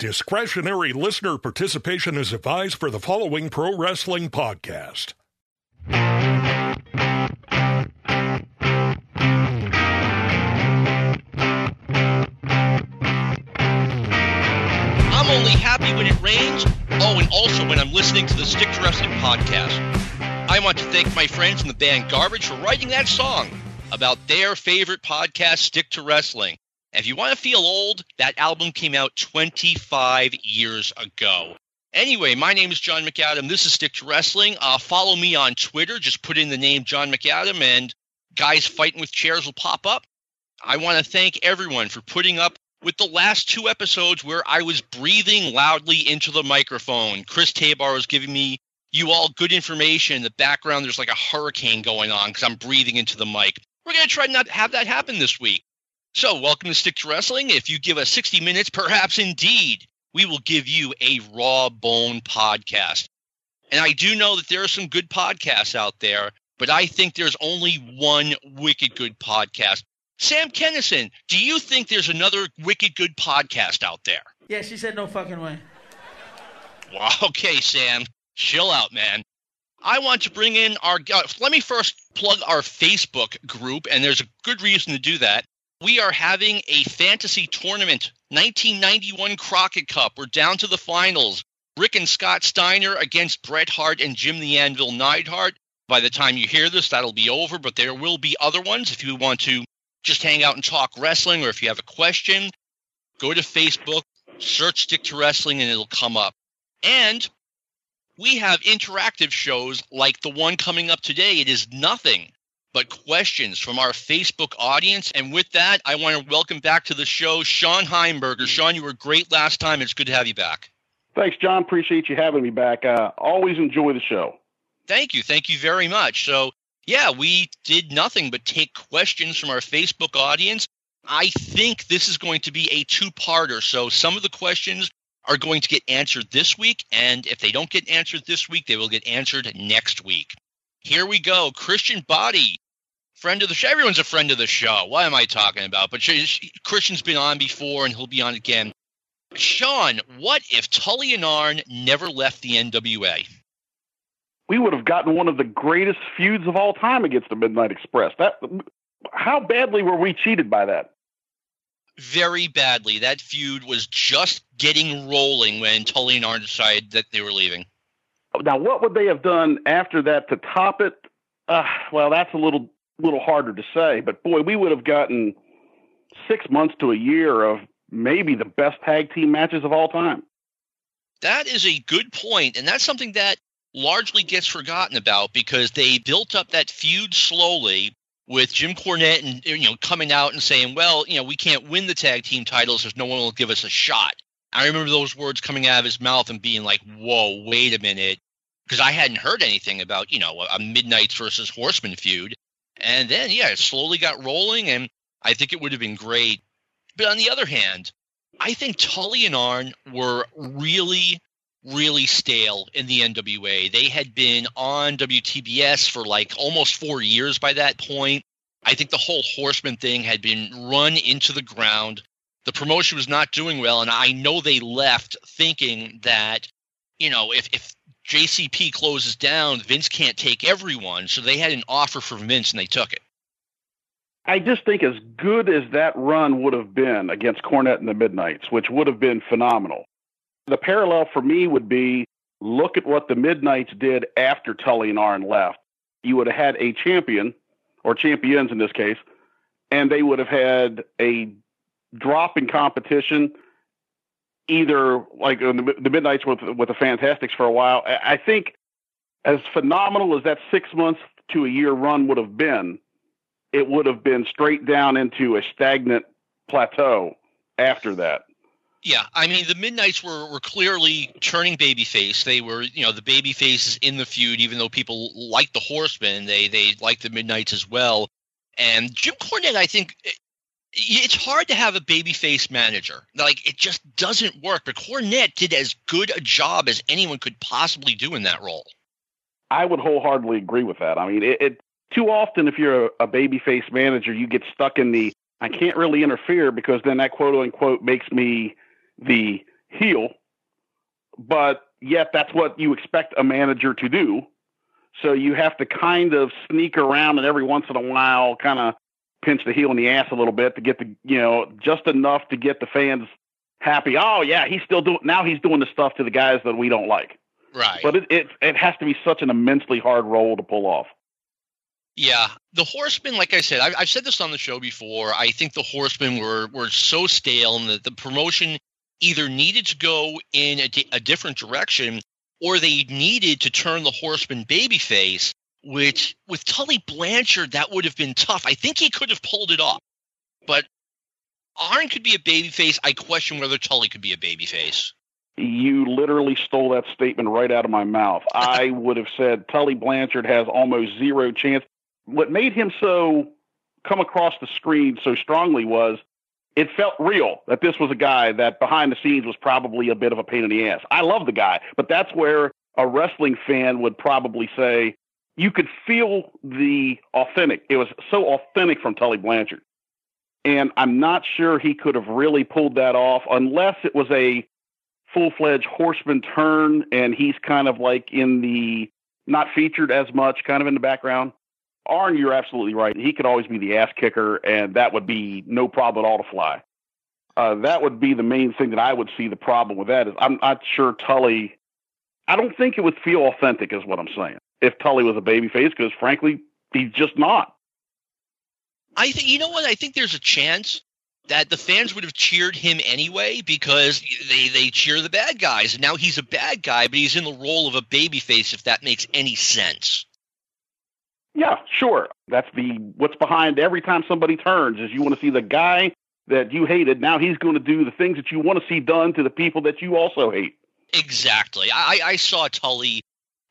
Discretionary listener participation is advised for the following pro wrestling podcast. I'm only happy when it rains. Oh, and also when I'm listening to the Stick to Wrestling podcast. I want to thank my friends in the band Garbage for writing that song about their favorite podcast, Stick to Wrestling. If you want to feel old, that album came out 25 years ago. Anyway, my name is John McAdam. This is Stick to Wrestling. Uh, follow me on Twitter. Just put in the name John McAdam, and guys fighting with chairs will pop up. I want to thank everyone for putting up with the last two episodes where I was breathing loudly into the microphone. Chris Tabar was giving me you all good information. In the background, there's like a hurricane going on because I'm breathing into the mic. We're going to try not to have that happen this week. So, welcome to Stick to Wrestling. If you give us 60 minutes, perhaps indeed, we will give you a raw bone podcast. And I do know that there are some good podcasts out there, but I think there's only one wicked good podcast. Sam Kinison, do you think there's another wicked good podcast out there? Yeah, she said no fucking way. Wow, okay, Sam, chill out, man. I want to bring in our. Uh, let me first plug our Facebook group, and there's a good reason to do that we are having a fantasy tournament 1991 crockett cup. We're down to the finals. Rick and scott steiner against bret hart and jim the anvil neidhart. By the time you hear this that'll be over but there will be other ones. If you want to just hang out and talk wrestling or if you have a question go to facebook search stick to wrestling and it'll come up. And we have interactive shows like the one coming up today. It is nothing but questions from our Facebook audience. And with that, I want to welcome back to the show Shawn Heimberger. Shawn, you were great last time. It's good to have you back. Thanks, John. Appreciate you having me back. Uh, always enjoy the show. Thank you. Thank you very much. So, yeah, we did nothing but take questions from our Facebook audience. I think this is going to be a two parter. So, some of the questions are going to get answered this week. And if they don't get answered this week, they will get answered next week. Here we go. Christian Body, friend of the show. Everyone's a friend of the show. What am I talking about? But she, she, Christian's been on before and he'll be on again. Shawn, what if Tully and Arn never left the NWA? We would have gotten one of the greatest feuds of all time against the Midnight Express. That how badly were we cheated by that? Very badly. That feud was just getting rolling when Tully and Arn decided that they were leaving. Now, what would they have done after that to top it? Uh, well, that's a little little harder to say, but boy, we would have gotten six months to a year of maybe the best tag team matches of all time. That is a good point, and that's something that largely gets forgotten about because they built up that feud slowly with Jim Cornette and you know coming out and saying, "Well, you know, we can't win the tag team titles because no one will give us a shot." I remember those words coming out of his mouth and being like, "Whoa, wait a minute," because I hadn't heard anything about you know a Midnight's versus Horseman feud, and then yeah, it slowly got rolling, and I think it would have been great. But on the other hand, I think Tully and Arn were really, really stale in the NWA. They had been on WTBS for like almost four years by that point. I think the whole Horseman thing had been run into the ground the promotion was not doing well, and I know they left thinking that you know if if JCP closes down, Vince can't take everyone, so they had an offer for Vince and they took it. I just think as good as that run would have been against Cornette and the Midnights, which would have been phenomenal. The parallel for me would be look at what the Midnights did after Tully and Arn left. You would have had a champion, or champions in this case, and they would have had a drop in competition, either like the, the Midnights with with the Fantastics for a while. I think as phenomenal as that six months to a year run would have been, it would have been straight down into a stagnant plateau after that. Yeah, I mean the Midnights were were clearly turning babyface. They were, you know, the baby faces in the feud, even though people liked the Horsemen, they they liked the Midnights as well. And Jim Cornette, I think, it's hard to have a babyface manager. Like it just doesn't work. But Cornette did as good a job as anyone could possibly do in that role. I would wholeheartedly agree with that. I mean, it, it too often if you're a, a babyface manager, you get stuck in the I can't really interfere because then that quote unquote makes me the heel, but yet that's what you expect a manager to do. So you have to kind of sneak around and every once in a while kind of pinch the heel in the ass a little bit to get the, you know, just enough to get the fans happy. Oh yeah, he's still doing now he's doing the stuff to the guys that we don't like. Right. But it it, it has to be such an immensely hard role to pull off. Yeah, the Horsemen, like I said, I've, I've, said this on the show before. I think the Horsemen were were so stale, and the, the promotion either needed to go in a, a different direction, or they needed to turn the Horseman babyface. Which, with Tully Blanchard, that would have been tough. I think he could have pulled it off, but Arn could be a babyface. I question whether Tully could be a babyface. You literally stole that statement right out of my mouth. I would have said Tully Blanchard has almost zero chance what made him so come across the screen so strongly was it felt real that this was a guy that behind the scenes was probably a bit of a pain in the ass. I love the guy, but that's where a wrestling fan would probably say you could feel the authentic. It was so authentic from Tully Blanchard. And I'm not sure he could have really pulled that off unless it was a full fledged horseman turn and he's kind of like in the not featured as much, kind of in the background. Arn, you're absolutely right. He could always be the ass kicker, and that would be no problem at all to fly. Uh, that would be the main thing that I would see the problem with that is I'm not sure Tully. I don't think it would feel authentic, is what I'm saying. If Tully was a babyface, because frankly, he's just not. I think you know what I think. There's a chance that the fans would have cheered him anyway because they they cheer the bad guys, and now he's a bad guy, but he's in the role of a babyface. If that makes any sense. Yeah, sure. That's the what's behind every time somebody turns is you want to see the guy that you hated. Now he's going to do the things that you want to see done to the people that you also hate. Exactly. I, I saw Tully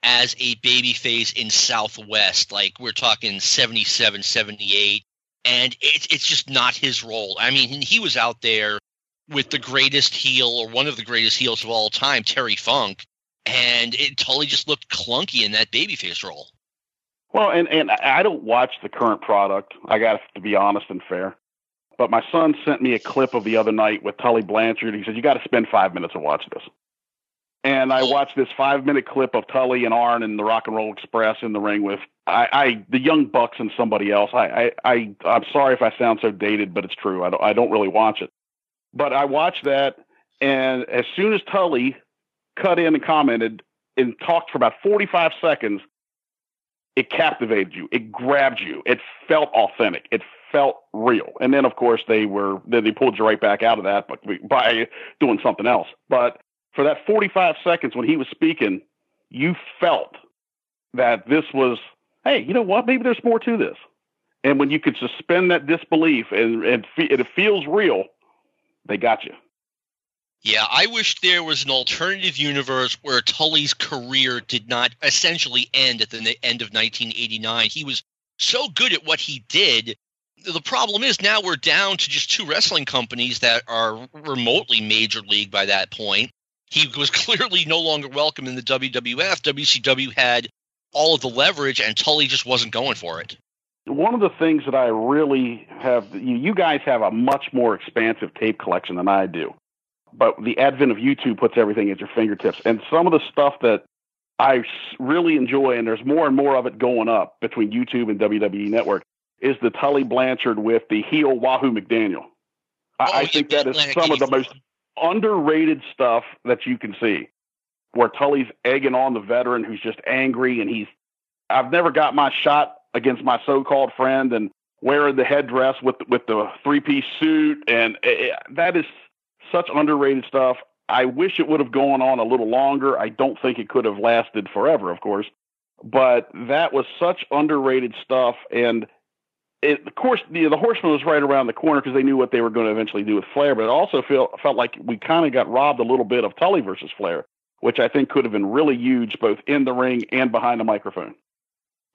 as a babyface in Southwest, like we're talking 77, 78, and it's it's just not his role. I mean, he was out there with the greatest heel or one of the greatest heels of all time, Terry Funk, and it Tully just looked clunky in that babyface role. Well, and and I don't watch the current product. I got to be honest and fair. But my son sent me a clip of the other night with Tully Blanchard. He said you got to spend five minutes and watch this. And I watched this five minute clip of Tully and Arn and the Rock and Roll Express in the ring with I, I the Young Bucks and somebody else. I, I I I'm sorry if I sound so dated, but it's true. I don't I don't really watch it. But I watched that, and as soon as Tully cut in and commented and talked for about 45 seconds it captivated you. It grabbed you. It felt authentic. It felt real. And then, of course, they were then they pulled you right back out of that, but by doing something else. But for that 45 seconds when he was speaking, you felt that this was, hey, you know what? Maybe there's more to this. And when you could suspend that disbelief and, and it feels real, they got you. Yeah, I wish there was an alternative universe where Tully's career did not essentially end at the end of 1989. He was so good at what he did. The problem is now we're down to just two wrestling companies that are remotely major league by that point. He was clearly no longer welcome in the WWF. WCW had all of the leverage, and Tully just wasn't going for it. One of the things that I really have, you guys have a much more expansive tape collection than I do but the advent of YouTube puts everything at your fingertips. And some of the stuff that I really enjoy, and there's more and more of it going up between YouTube and WWE Network, is the Tully Blanchard with the heel Wahoo McDaniel. I, oh, I think that is some of the most underrated stuff that you can see, where Tully's egging on the veteran who's just angry, and he's, I've never got my shot against my so-called friend, and wearing the headdress with with the three-piece suit, and it, that is such underrated stuff. I wish it would have gone on a little longer. I don't think it could have lasted forever, of course, but that was such underrated stuff. And it, of course, the, the Horseman was right around the corner because they knew what they were going to eventually do with Flair. But it also feel, felt like we kind of got robbed a little bit of Tully versus Flair, which I think could have been really huge both in the ring and behind the microphone.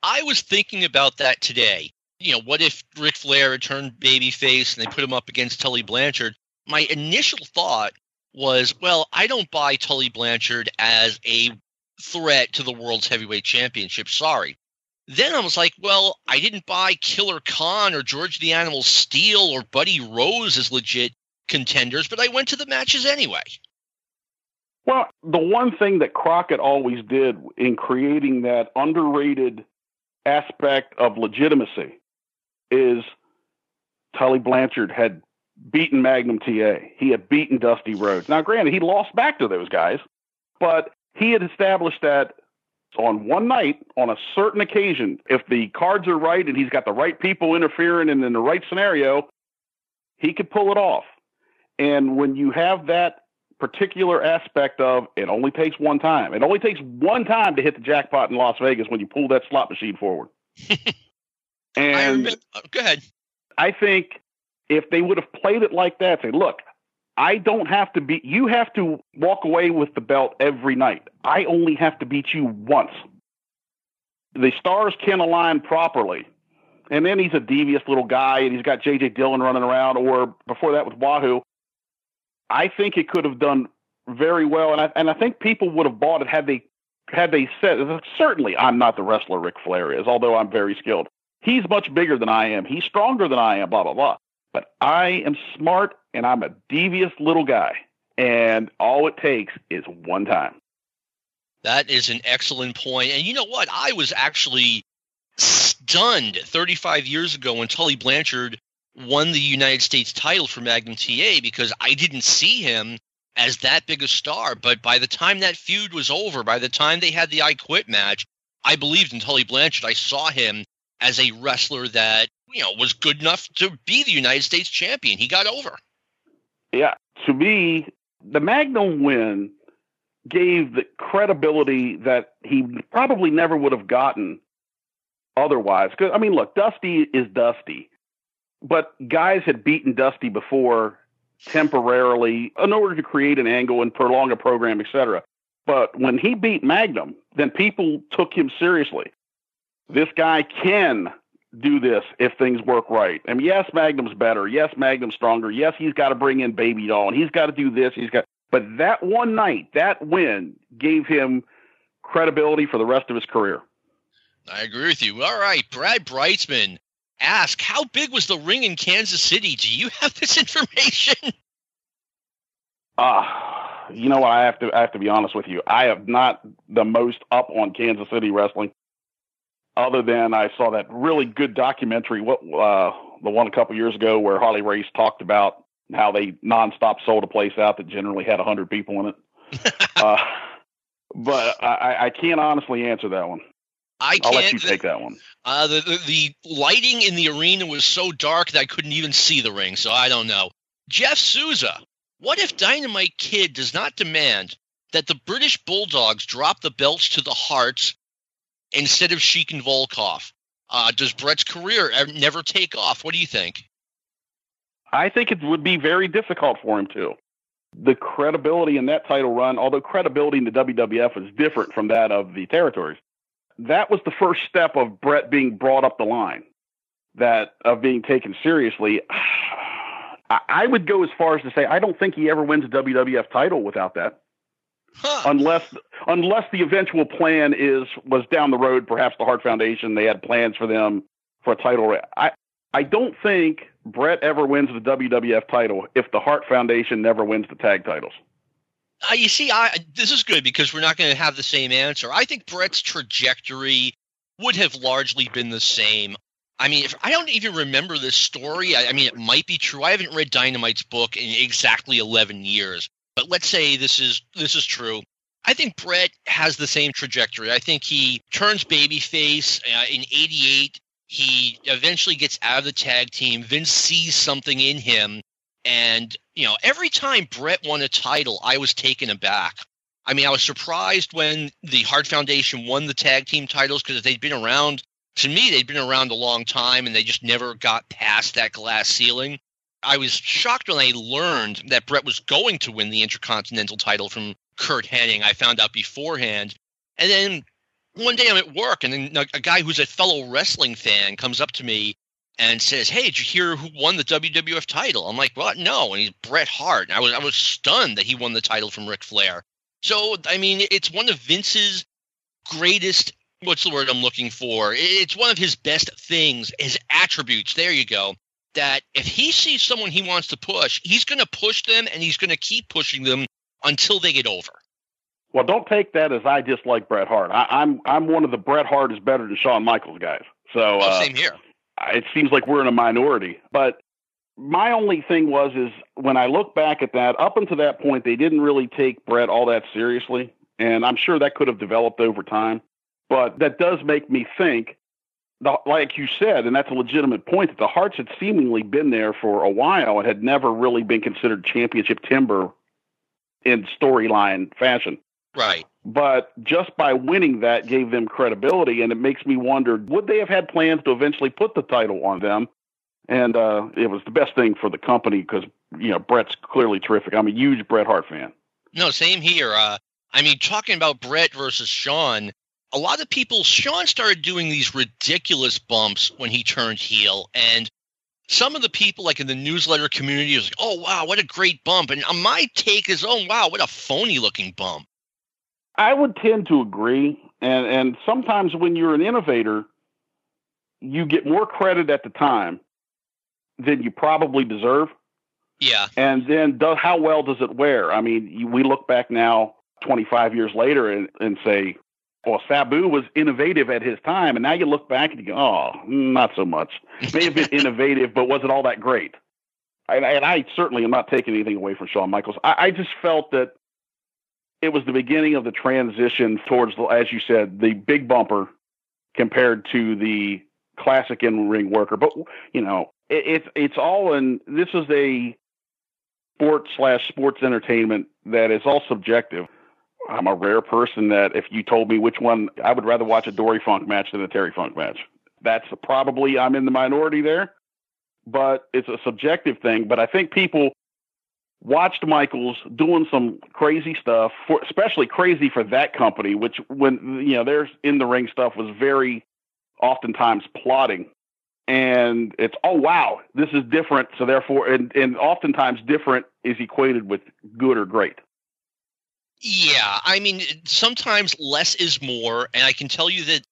I was thinking about that today. You know, what if Ric Flair had turned babyface and they put him up against Tully Blanchard? my initial thought was, well, I don't buy Tully Blanchard as a threat to the world's heavyweight championship. Sorry. Then I was like, well, I didn't buy Killer Khan or George the Animal Steele or Buddy Rose as legit contenders, but I went to the matches anyway. Well, the one thing that Crockett always did in creating that underrated aspect of legitimacy is Tully Blanchard had beaten Magnum TA. He had beaten Dusty Rhodes. Now, granted, he lost back to those guys, but he had established that on one night, on a certain occasion, if the cards are right and he's got the right people interfering and in the right scenario, he could pull it off. And when you have that particular aspect of it only takes one time, it only takes one time to hit the jackpot in Las Vegas when you pull that slot machine forward. and remember, uh, go ahead. I think if they would have played it like that, say, look, I don't have to beat you have to walk away with the belt every night. I only have to beat you once. The stars can align properly. And then he's a devious little guy and he's got JJ Dillon running around or before that with Wahoo. I think it could have done very well and I and I think people would have bought it had they had they said certainly I'm not the wrestler Ric Flair is, although I'm very skilled. He's much bigger than I am. He's stronger than I am, blah blah blah. But I am smart and I'm a devious little guy. And all it takes is one time. That is an excellent point. And you know what? I was actually stunned 35 years ago when Tully Blanchard won the United States title for Magnum TA because I didn't see him as that big a star. But by the time that feud was over, by the time they had the I Quit match, I believed in Tully Blanchard. I saw him as a wrestler that you know was good enough to be the United States champion. He got over. Yeah, to me, the Magnum win gave the credibility that he probably never would have gotten otherwise. Because I mean, look, Dusty is Dusty, but guys had beaten Dusty before temporarily in order to create an angle and prolong a program, etc. But when he beat Magnum, then people took him seriously. This guy can do this if things work right. I mean, yes, Magnum's better. Yes, Magnum's stronger. Yes, he's got to bring in Baby Doll, and he's got to do this. He's got, but that one night, that win gave him credibility for the rest of his career. I agree with you. All right, Brad Brightsman ask, how big was the ring in Kansas City? Do you have this information? Ah, uh, you know what? I have to I have to be honest with you. I have not the most up on Kansas City wrestling other than I saw that really good documentary, what uh, the one a couple years ago where Harley Race talked about how they nonstop sold a place out that generally had hundred people in it. uh, but I, I, can't honestly answer that one. I will let you take that one. Uh, the, the the lighting in the arena was so dark that I couldn't even see the ring, so I don't know. Jeff Souza, what if Dynamite Kid does not demand that the British Bulldogs drop the belts to the Harts instead of Sheik and Volkoff? Uh, does Bret's career never take off? What do you think? I think it would be very difficult for him to. The credibility in that title run, although credibility in the WWF is different from that of the territories, that was the first step of Brett being brought up the line, that of being taken seriously. I would go as far as to say I don't think he ever wins a WWF title without that. Huh. Unless unless the eventual plan is was down the road, perhaps the Hart Foundation they had plans for them for a title. I I don't think Bret ever wins the WWF title if the Hart Foundation never wins the tag titles. Uh, you see, I this is good because we're not going to have the same answer. I think Bret's trajectory would have largely been the same. I mean, if, I don't even remember this story. I, I mean, it might be true. I haven't read Dynamite's book in exactly eleven years, but let's say this is this is true. I think Bret has the same trajectory. I think he turns babyface uh, in '88. He eventually gets out of the tag team. Vince sees something in him, and you know, every time Bret won a title, I was taken aback. I mean, I was surprised when the Hart Foundation won the tag team titles because they'd been around. To me, they'd been around a long time, and they just never got past that glass ceiling. I was shocked when I learned that Bret was going to win the Intercontinental title from Curt Hennig. I found out beforehand. And then one day I'm at work, and then a guy who's a fellow wrestling fan comes up to me and says, "Hey, did you hear who won the WWF title?" I'm like, "What? No." And he's Bret Hart. And I was I was stunned that he won the title from Ric Flair. So I mean, it's one of Vince's greatest. What's the word I'm looking for? It's one of his best things, his attributes. There you go that if he sees someone he wants to push, he's going to push them and he's going to keep pushing them until they get over. Well, don't take that as I dislike Bret Hart. I, I'm I'm one of the Bret Hart is better than Shawn Michaels guys. So Oh, uh, same here. it seems like we're in a minority. But my only thing was is when I look back at that, up until that point, they didn't really take Bret all that seriously, and I'm sure that could have developed over time. But that does make me think, the, like you said, and that's a legitimate point, that the Harts had seemingly been there for a while and had never really been considered championship timber in storyline fashion. Right. But just by winning that gave them credibility, and it makes me wonder: would they have had plans to eventually put the title on them? And uh, it was the best thing for the company because you know Bret's clearly terrific. I'm a huge Bret Hart fan. No, same here. Uh, I mean, talking about Brett versus Shawn, a lot of people, Shawn started doing these ridiculous bumps when he turned heel. And some of the people, like in the newsletter community, was like, oh, wow, what a great bump. And uh, my take is, oh, wow, what a phony looking bump. I would tend to agree, and and sometimes when you're an innovator, you get more credit at the time than you probably deserve. Yeah. And then does, how well does it wear? I mean, you, we look back now 25 years later and, and say, well, Sabu was innovative at his time. And now you look back and you go, oh, not so much. May have been innovative, but was it all that great? And, and I certainly am not taking anything away from Shawn Michaels. I, I just felt that it was the beginning of the transition towards, the, as you said, the big bumper compared to the classic in ring worker. But, you know, it, it's it's all in, this is a sport slash sports entertainment that is all subjective. I'm a rare person that if you told me which one, I would rather watch a Dory Funk match than a Terry Funk match. That's probably, I'm in the minority there, but it's a subjective thing. But I think people watched Michaels doing some crazy stuff, for, especially crazy for that company, which when, you know, their in the ring stuff was very oftentimes plotting. And it's, oh, wow, this is different. So therefore, and, and oftentimes different is equated with good or great. Yeah, I mean, sometimes less is more, and I can tell you that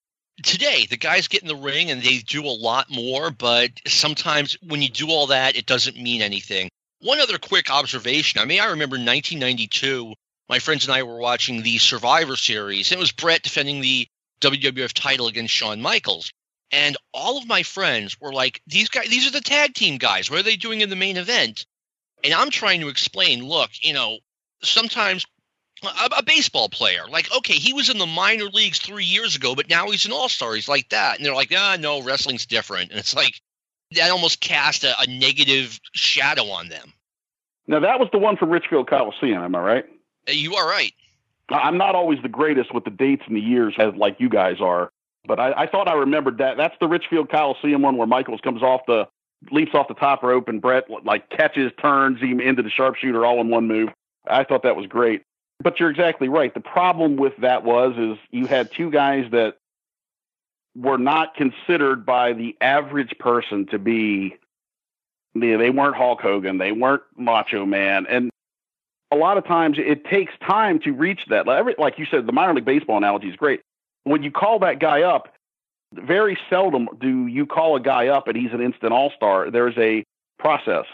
today the guys get in the ring and they do a lot more, but sometimes when you do all that, it doesn't mean anything. One other quick observation. I mean, I remember 1992, my friends and I were watching the Survivor Series, and it was Bret defending the WWF title against Shawn Michaels. And all of my friends were like, "These guys, these are the tag team guys. What are they doing in the main event?" And I'm trying to explain. Look, you know, sometimes a, a, baseball player. Like, okay, he was in the minor leagues three years ago, but now he's an all star. He's like that. And they're like, ah, no, wrestling's different. And it's like, that almost cast a, a negative shadow on them. Now, that was the one from Richfield Coliseum, am I right? You are right. I'm not always the greatest with the dates and the years, as like you guys are, but I, I thought I remembered that. That's the Richfield Coliseum one where Michaels comes off the, leaps off the top rope, and Bret like catches, turns him into the sharpshooter all in one move. I thought that was great. But you're exactly right. The problem with that was is you had two guys that were not considered by the average person to be they, weren't Hulk Hogan, they weren't Macho Man, and a lot of times it takes time to reach that. Like you said, the minor league baseball analogy is great. When you call that guy up, very seldom do you call a guy up and he's an instant all star. There's a process.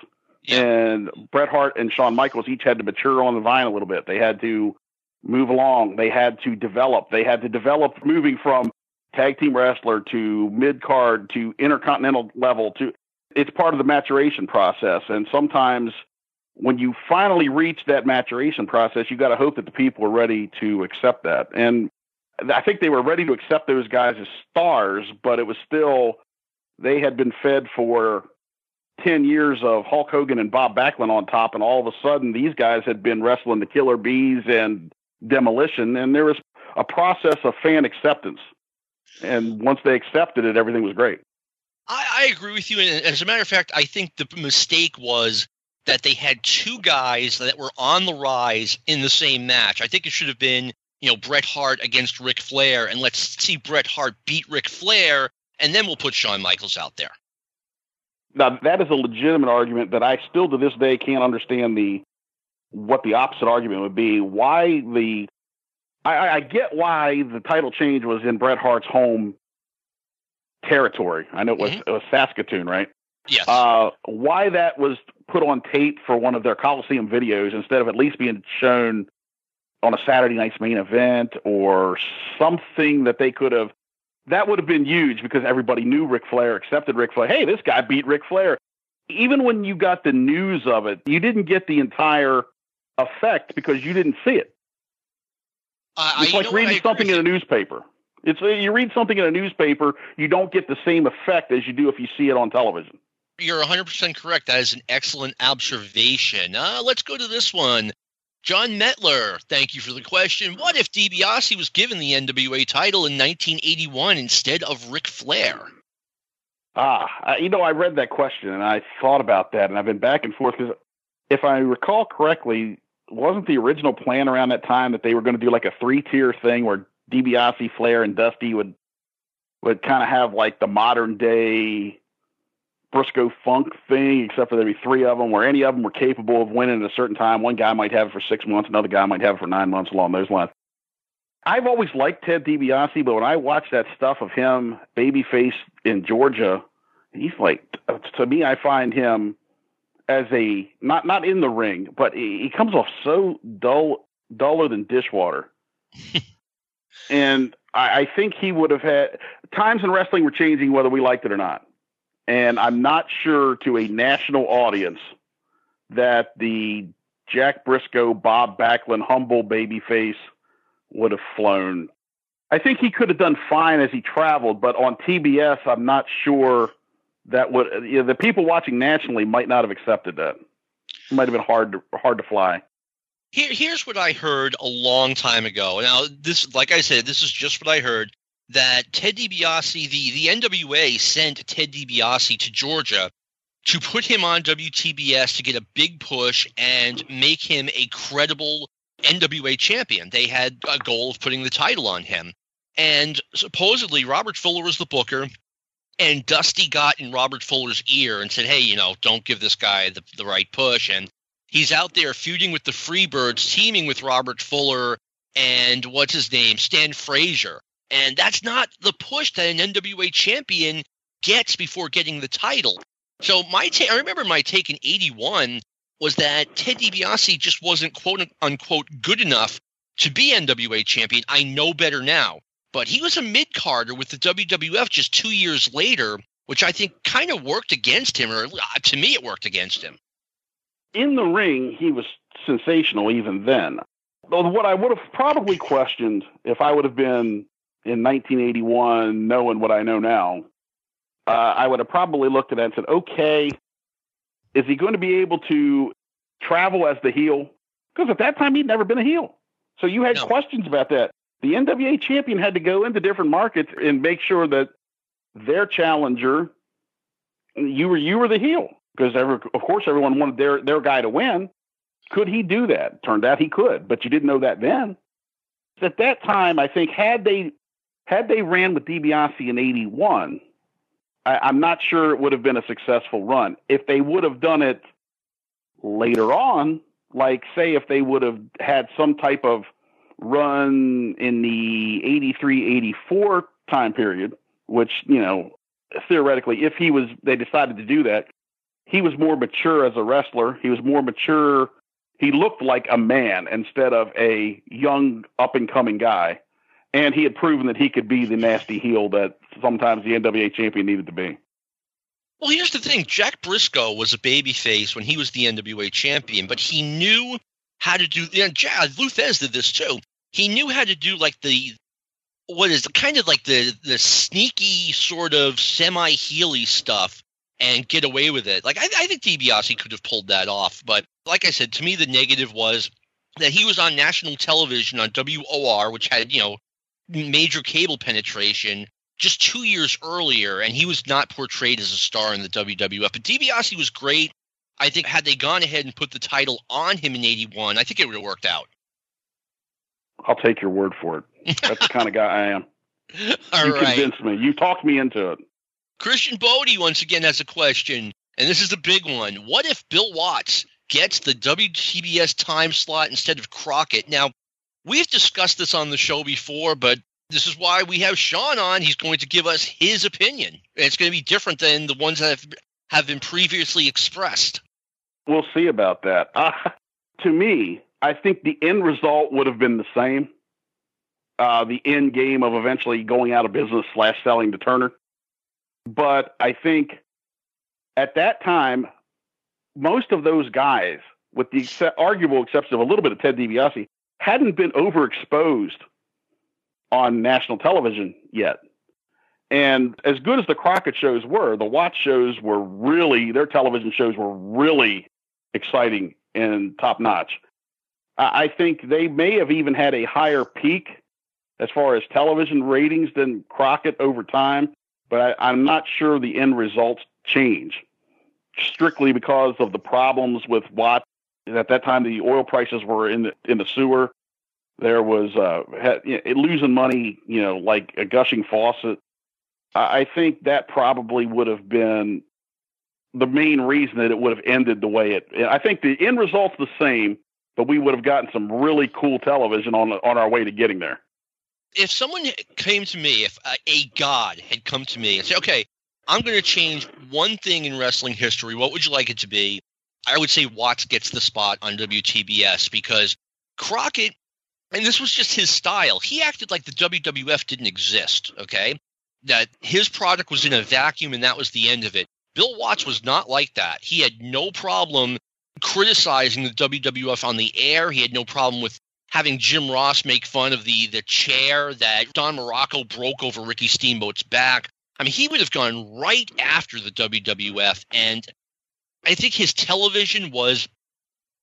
And Bret Hart and Shawn Michaels each had to mature on the vine a little bit. They had to move along. They had to develop. They had to develop moving from tag team wrestler to mid card to intercontinental level to it's part of the maturation process. And sometimes when you finally reach that maturation process, you got to hope that the people are ready to accept that. And I think they were ready to accept those guys as stars, but it was still they had been fed for 10 years of Hulk Hogan and Bob Backlund on top, and all of a sudden these guys had been wrestling the Killer Bees and Demolition, and there was a process of fan acceptance. And once they accepted it, everything was great. I, I agree with you. And as a matter of fact, I think the mistake was that they had two guys that were on the rise in the same match. I think it should have been, you know, Bret Hart against Ric Flair, and let's see Bret Hart beat Ric Flair, and then we'll put Shawn Michaels out there. Now that is a legitimate argument that I still to this day can't understand the what the opposite argument would be. Why the I, I get why the title change was in Bret Hart's home territory. I know it was, Mhm. it was Saskatoon, right? Yes. Uh, why that was put on tape for one of their Coliseum videos instead of at least being shown on a Saturday night's main event or something that they could have. That would have been huge because everybody knew Ric Flair, accepted Ric Flair. Hey, this guy beat Ric Flair. Even when you got the news of it, you didn't get the entire effect because you didn't see it. Uh, it's like reading something in a newspaper. It's you read something in a newspaper, you don't get the same effect as you do if you see it on television. You're 100% correct. That is an excellent observation. Uh, let's go to this one. John Metler, thank you for the question. What if DiBiase was given the NWA title in 1981 instead of Ric Flair? Ah, you know, I read that question and I thought about that, and I've been back and forth because if I recall correctly, wasn't the original plan around that time that they were going to do like a three tier thing where DiBiase, Flair, and Dusty would would kind of have like the modern day Briscoe Funk thing, except for there'd be three of them, where any of them were capable of winning at a certain time. One guy might have it for six months, another guy might have it for nine months, along those lines. I've always liked Ted DiBiase, but when I watch that stuff of him, babyface in Georgia, he's like, to me, I find him as a not not in the ring, but he, he comes off so dull, duller than dishwater. and I, I think he would have had times in wrestling were changing whether we liked it or not. And I'm not sure to a national audience that the Jack Briscoe, Bob Backlund, humble babyface would have flown. I think he could have done fine as he traveled, but on TBS, I'm not sure that would you know, the people watching nationally might not have accepted that. It might have been hard to hard to fly. Here, here's what I heard a long time ago. Now, this, like I said, this is just what I heard. That Ted DiBiase, the the NWA sent Ted DiBiase to Georgia to put him on WTBS to get a big push and make him a credible NWA champion. They had a goal of putting the title on him. And supposedly Robert Fuller was the booker. And Dusty got in Robert Fuller's ear and said, Hey, you know, don't give this guy the, the right push. And he's out there feuding with the Freebirds, teaming with Robert Fuller and what's his name, Stan Frazier. And that's not the push that an NWA champion gets before getting the title. So my take, I remember my take in '81 was that Ted DiBiase just wasn't quote unquote good enough to be NWA champion. I know better now, but he was a mid carder with the WWF just two years later, which I think kind of worked against him, or to me, it worked against him in the ring, he was sensational even then. What I would have probably questioned if I would have been in 1981, knowing what I know now, uh, I would have probably looked at that and said, okay, is he going to be able to travel as the heel? Because at that time, he'd never been a heel. So you had no. questions about that. The NWA champion had to go into different markets and make sure that their challenger, you were you were the heel because of course everyone wanted their their guy to win. Could he do that? Turned out he could, but you didn't know that then. At that time, I think had they had they ran with DiBiase in '81, I'm not sure it would have been a successful run. If they would have done it later on, like say if they would have had some type of run in the 83 84 time period which you know theoretically if he was they decided to do that he was more mature as a wrestler. He was more mature. He looked like a man instead of a young up and coming guy. And he had proven that he could be the nasty heel that sometimes the NWA champion needed to be. Well, here's the thing Jack Briscoe was a babyface when he was the NWA champion, but he knew how to do. And Jack, Lou Thesz did this too. He knew how to do like the what is kind of like the the sneaky sort of semi heely stuff and get away with it. Like I, I think DiBiase could have pulled that off, but like I said, to me the negative was that he was on national television on WOR, which had you know major cable penetration just two years earlier, and he was not portrayed as a star in the WWF. But DiBiase was great. I think had they gone ahead and put the title on him in '81, I think it would have worked out. I'll take your word for it. That's the kind of guy I am. All you right. convinced me. You talked me into it. Christian Bodie once again has a question, and this is the big one. What if Bill Watts gets the WTBS time slot instead of Crockett? Now, we've discussed this on the show before, but this is why we have Shawn on. He's going to give us his opinion. It's going to be different than the ones that have, have been previously expressed. We'll see about that. Uh, to me, I think the end result would have been the same. Uh, the end game of eventually going out of business slash selling to Turner. But I think at that time, most of those guys, with the ex- arguable exception of a little bit of Ted DiBiase, hadn't been overexposed on national television yet. And as good as the Crockett shows were, the Watts shows were really, their television shows were really exciting and top notch. I think they may have even had a higher peak as far as television ratings than Crockett over time, but I, am not sure the end results change strictly because of the problems with Watts. At that time, the oil prices were in the in the sewer. There was uh, losing money, you know, like a gushing faucet. I think that probably would have been the main reason that it would have ended the way it. I think the end result's the same, but we would have gotten some really cool television on on our way to getting there. If someone came to me, if a, a god had come to me and said, "Okay, I'm going to change one thing in wrestling history. What would you like it to be?" I would say Watts gets the spot on WTBS because Crockett, and this was just his style. He acted like the WWF didn't exist. Okay, that his product was in a vacuum and that was the end of it. Bill Watts was not like that. He had no problem criticizing the WWF on the air. He had no problem with having Jim Ross make fun of the the chair that Don Muraco broke over Ricky Steamboat's back. I mean, he would have gone right after the WWF, and I think his television was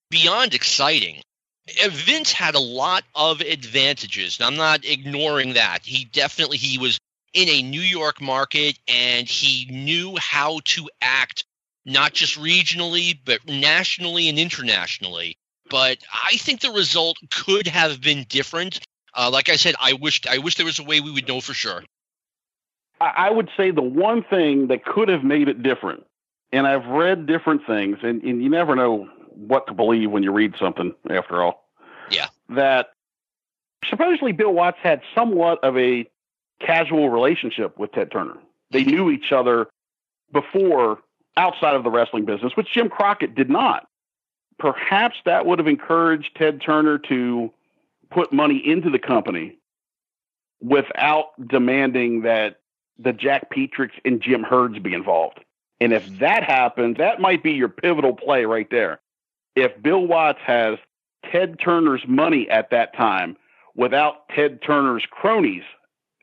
beyond exciting. Vince had a lot of advantages, I'm not ignoring that. He definitely he was in a New York market and he knew how to act not just regionally, but nationally and internationally. But I think the result could have been different. Uh, like I said, I wish I wish there was a way we would know for sure. I would say the one thing that could have made it different, and I've read different things, and, and you never know what to believe when you read something. After all, yeah, that supposedly Bill Watts had somewhat of a casual relationship with Ted Turner. They mm-hmm. knew each other before outside of the wrestling business, which Jim Crockett did not. Perhaps that would have encouraged Ted Turner to put money into the company without demanding that the Jack Petriks and Jim Herds be involved. And if mm-hmm. that happens, that might be your pivotal play right there. If Bill Watts has Ted Turner's money at that time without Ted Turner's cronies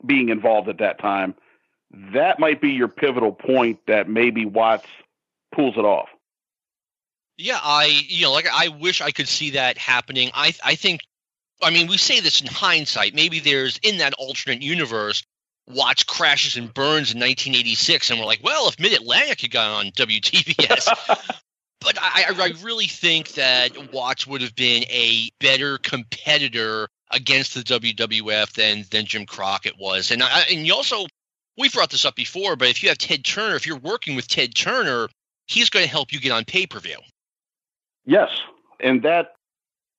being involved at that time, that might be your pivotal point that maybe Watts pulls it off. Yeah, I you know like I wish I could see that happening. I I think I mean we say this in hindsight. Maybe there's in that alternate universe Watts crashes and burns in 1986, and we're like, well, if Mid Atlantic had gone on WTBS. but I, I really think that Watts would have been a better competitor against the WWF than than Jim Crockett was. And I, and you also we brought this up before, but if you have Ted Turner, if you're working with Ted Turner, he's going to help you get on pay per view. Yes, and that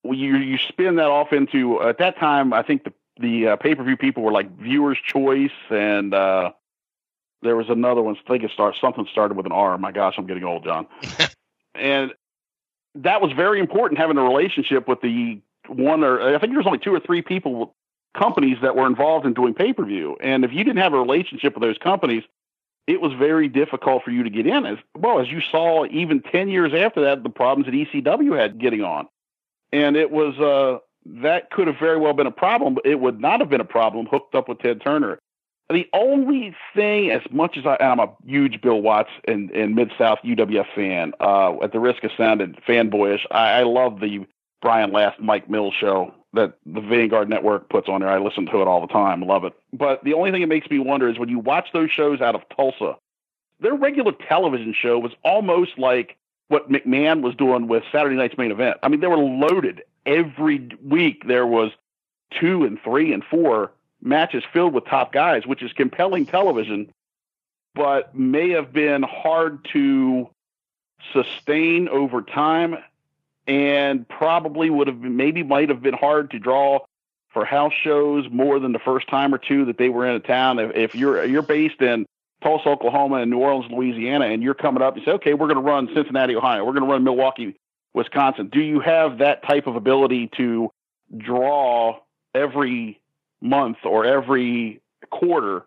you you spin that off into at that time. I think the the uh, pay per view people were like viewers' choice, and uh, there was another one. I think it started something started with an R. My gosh, I'm getting old, John. and that was very important having a relationship with the one or I think there was only two or three people companies that were involved in doing pay per view. And if you didn't have a relationship with those companies, it was very difficult for you to get in. As well as you saw, even ten years after that, the problems that ECW had getting on, and it was uh, that could have very well been a problem, but it would not have been a problem hooked up with Ted Turner. The only thing, as much as I, I'm a huge Bill Watts and, and Mid South UWF fan, uh, at the risk of sounding fanboyish, I, I love the Brian Last Mike Mills show that the Vanguard Network puts on there. I listen to it all the time, love it. But the only thing that makes me wonder is when you watch those shows out of Tulsa, their regular television show was almost like what McMahon was doing with Saturday night's main event. I mean, they were loaded every week. There was two and three and four matches filled with top guys, which is compelling television, but may have been hard to sustain over time and probably would have been, maybe might have been hard to draw for house shows more than the first time or two that they were in a town. If, if you're you're based in Tulsa, Oklahoma, and New Orleans, Louisiana, and you're coming up and say, okay, we're going to run Cincinnati, Ohio, we're going to run Milwaukee, Wisconsin. Do you have that type of ability to draw every month or every quarter?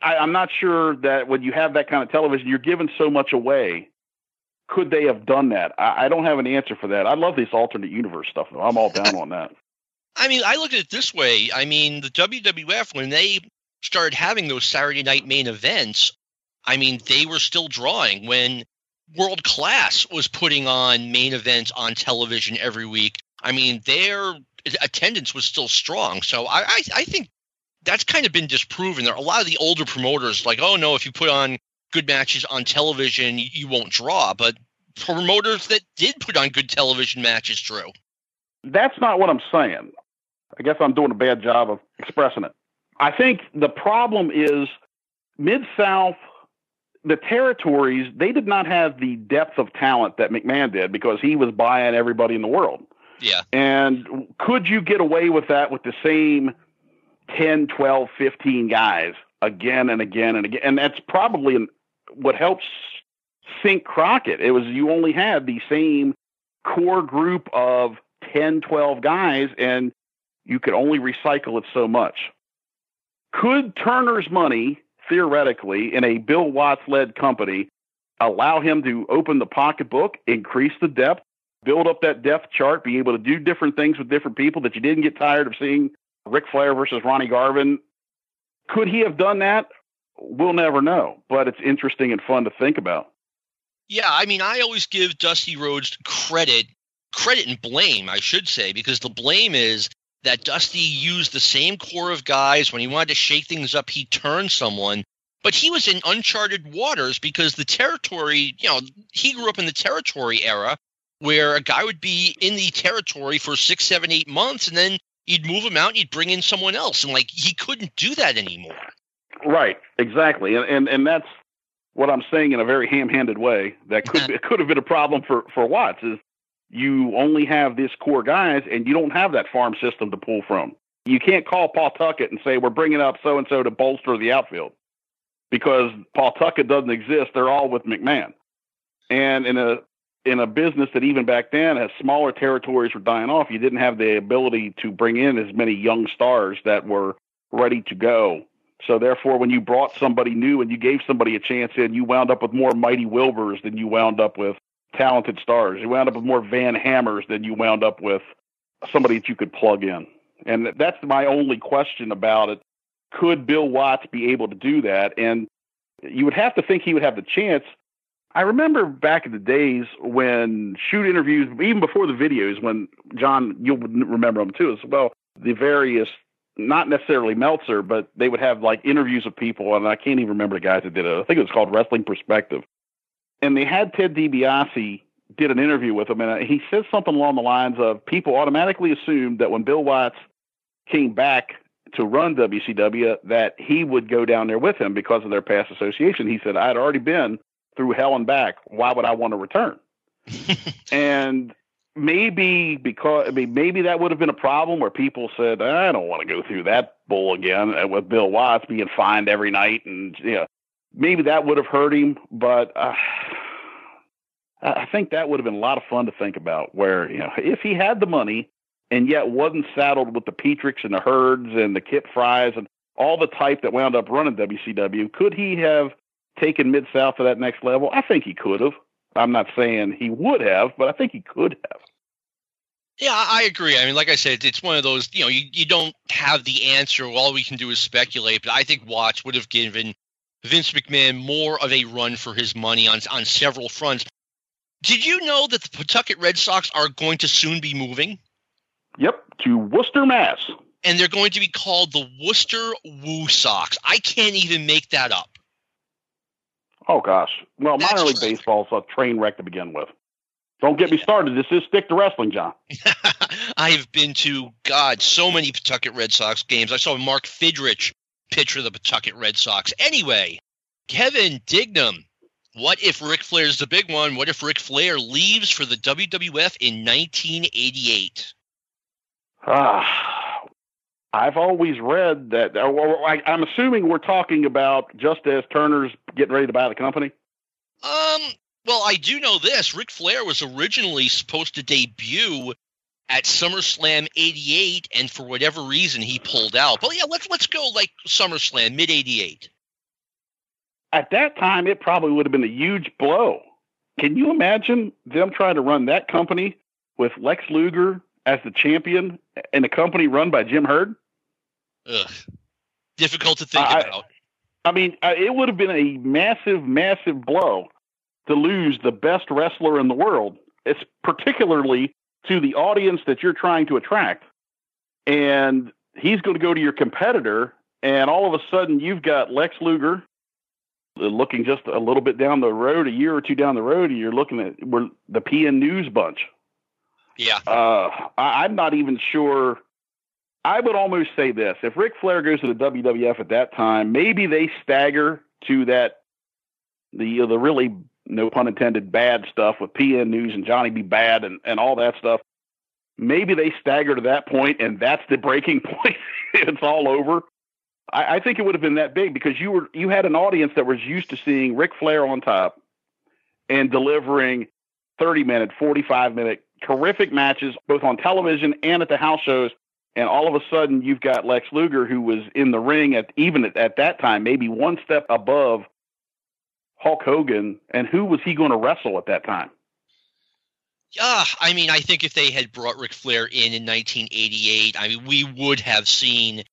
I, I'm not sure that when you have that kind of television, you're giving so much away. Could they have done that? I, I don't have an answer for that. I love this alternate universe stuff, though. I'm all down on that. I mean, I look at it this way. I mean, the WWF, when they started having those Saturday night main events, I mean, they were still drawing when World Class was putting on main events on television every week. I mean, their attendance was still strong. So I, I, I think that's kind of been disproven. There a lot of the older promoters like, oh no, if you put on good matches on television, you, you won't draw. But promoters that did put on good television matches drew. That's not what I'm saying. I guess I'm doing a bad job of expressing it. I think the problem is Mid South, the territories, they did not have the depth of talent that McMahon did because he was buying everybody in the world. Yeah. And could you get away with that with the same 10, 12, 15 guys again and again and again? And that's probably what helps sink Crockett. It was you only had the same core group of 10, 12 guys, and you could only recycle it so much. Could Turner's money, theoretically, in a Bill Watts led company, allow him to open the pocketbook, increase the depth, build up that depth chart, be able to do different things with different people that you didn't get tired of seeing Ric Flair versus Ronnie Garvin? Could he have done that? We'll never know, but it's interesting and fun to think about. Yeah, I mean, I always give Dusty Rhodes credit, credit and blame, I should say, because the blame is that Dusty used the same core of guys when he wanted to shake things up. He turned someone, but he was in uncharted waters because the territory, you know, he grew up in the territory era where a guy would be in the territory for six, seven, eight months, and then you'd move him out and you'd bring in someone else, and like he couldn't do that anymore. Right, exactly, and and, and that's what I'm saying in a very ham-handed way. That could it could have been a problem for for Watts is you only have this core guys and you don't have that farm system to pull from. You can't call Pawtucket and say, we're bringing up so and so to bolster the outfield because Pawtucket doesn't exist. They're all with McMahon. And in a in a business that even back then as smaller territories were dying off, you didn't have the ability to bring in as many young stars that were ready to go. So therefore, when you brought somebody new and you gave somebody a chance in, you wound up with more mighty Wilburs than you wound up with talented stars. You wound up with more Van Hammers than you wound up with somebody that you could plug in. And that's my only question about it. Could Bill Watts be able to do that? And you would have to think he would have the chance. I remember back in the days when shoot interviews, even before the videos, when John, you'll remember them too as well, the various, not necessarily Meltzer, but they would have like interviews of people, and I can't even remember the guys that did it. I think it was called Wrestling Perspective and they had Ted DiBiase did an interview with him, and uh, he said something along the lines of people automatically assumed that when Bill Watts came back to run WCW, that he would go down there with him because of their past association. He said, I'd already been through hell and back. Why would I want to return? and maybe because I mean maybe that would have been a problem where people said I don't want to go through that bull again uh, with Bill Watts being fined every night and you know maybe that would have hurt him, but uh, I think that would have been a lot of fun to think about. Where you know, if he had the money and yet wasn't saddled with the Petriks and the Herds and the Kip Freys and all the type that wound up running WCW, could he have taken Mid South to that next level? I think he could have. I'm not saying he would have, but I think he could have. Yeah, I agree. I mean, like I said, it's one of those, you know, you, you don't have the answer. All we can do is speculate. But I think Watts would have given Vince McMahon more of a run for his money on on several fronts. Did you know that the Pawtucket Red Sox are going to soon be moving? Yep, to Worcester, Mass. And they're going to be called the Worcester Woo Sox. I can't even make that up. Oh gosh. Well, That's minor league baseball is a train wreck to begin with. Don't get me started. This is stick to wrestling, John. I've been to God so many Pawtucket Red Sox games. I saw Mark Fidrych pitcher of the Pawtucket Red Sox. Anyway, Kevin Dignam. What if Ric Flair's the big one? What if Ric Flair leaves for the WWF in 1988? Ah, I've always read that. I, I'm assuming we're talking about just as Turner's getting ready to buy the company. Um, Well, I do know this. Ric Flair was originally supposed to debut at SummerSlam 88 and for whatever reason he pulled out. But yeah, let's let's go like SummerSlam mid 88. At that time it probably would have been a huge blow. Can you imagine them trying to run that company with Lex Luger as the champion in a company run by Jim Herd? Ugh. Difficult to think I, about. I mean, it would have been a massive, massive blow to lose the best wrestler in the world. It's particularly to the audience that you're trying to attract. And he's going to go to your competitor, and all of a sudden you've got Lex Luger looking just a little bit down the road, a year or two down the road, and you're looking at we're the PN News bunch. Yeah. Uh, I, I'm not even sure. I would almost say this: if Ric Flair goes to the WWF at that time, maybe they stagger to that the the really no pun intended bad stuff with PN News and Johnny B. Bad and and all that stuff. Maybe they stagger to that point, and that's the breaking point. it's all over. I, I think it would have been that big because you were you had an audience that was used to seeing Ric Flair on top and delivering 30 minute, 45 minute terrific matches both on television and at the house shows. And all of a sudden, you've got Lex Luger, who was in the ring at even at, at that time, maybe one step above Hulk Hogan. And who was he going to wrestle at that time? Yeah, I mean, I think if they had brought Ric Flair in in 1988, I mean, we would have seen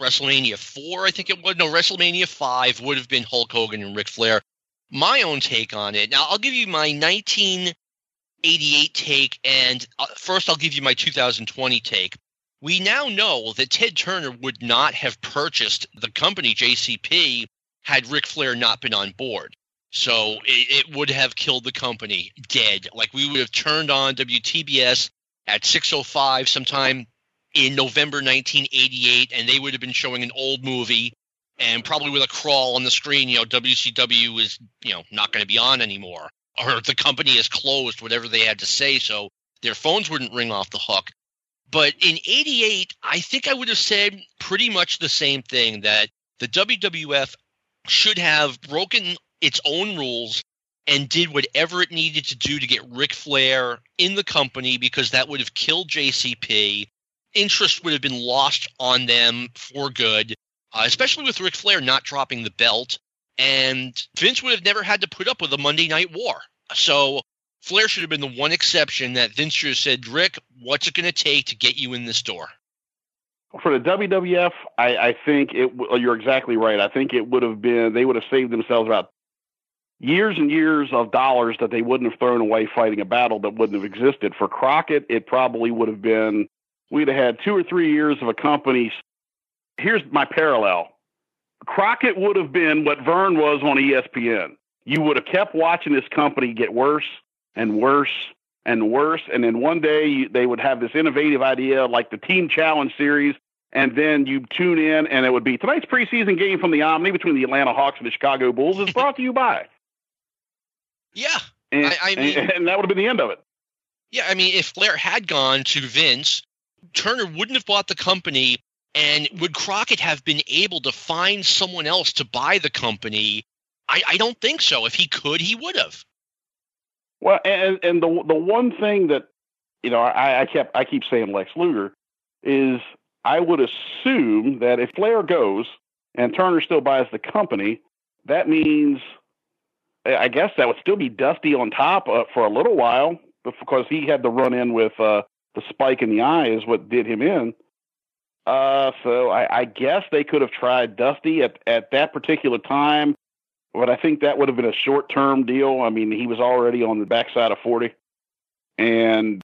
WrestleMania 4, I think it was. No, WrestleMania 5 would have been Hulk Hogan and Ric Flair. My own take on it. Now, I'll give you my 1988 take, and uh, first I'll give you my 2020 take. We now know that Ted Turner would not have purchased the company JCP had Ric Flair not been on board. So it, it would have killed the company dead. Like we would have turned on WTBS at 6:05 sometime in November 1988, and they would have been showing an old movie, and probably with a crawl on the screen, you know, WCW is you know not going to be on anymore, or the company is closed, whatever they had to say, so their phones wouldn't ring off the hook. But in 88, I think I would have said pretty much the same thing that the WWF should have broken its own rules and did whatever it needed to do to get Ric Flair in the company because that would have killed JCP. Interest would have been lost on them for good, uh, especially with Ric Flair not dropping the belt. And Vince would have never had to put up with a Monday Night War. So Flair should have been the one exception that Vince should have said, Ric, what's it going to take to get you in this door? For the WWF, I, I think it. You're exactly right. I think it would have been. They would have saved themselves about years and years of dollars that they wouldn't have thrown away fighting a battle that wouldn't have existed. For Crockett, it probably would have been we'd have had two or three years of a company. Here's my parallel. Crockett would have been what Verne was on ESPN. You would have kept watching this company get worse and worse and worse. And then one day they would have this innovative idea like the Team Challenge series. And then you tune in and it would be tonight's preseason game from the Omni between the Atlanta Hawks and the Chicago Bulls is brought to you by. Yeah. And, I, I mean, and, and that would have been the end of it. Yeah, I mean, if Flair had gone to Vince, Turner wouldn't have bought the company, and would Crockett have been able to find someone else to buy the company? I, I don't think so. If he could, he would have. Well, and and the the one thing that you know I, I kept I keep saying Lex Luger is I would assume that if Flair goes and Turner still buys the company, that means I guess that would still be Dusty on top uh, for a little while because he had the run in with uh, the spike in the eye is what did him in. Uh, so I, I guess they could have tried Dusty at, at that particular time, but I think that would have been a short term deal. I mean, he was already on the backside of 40. And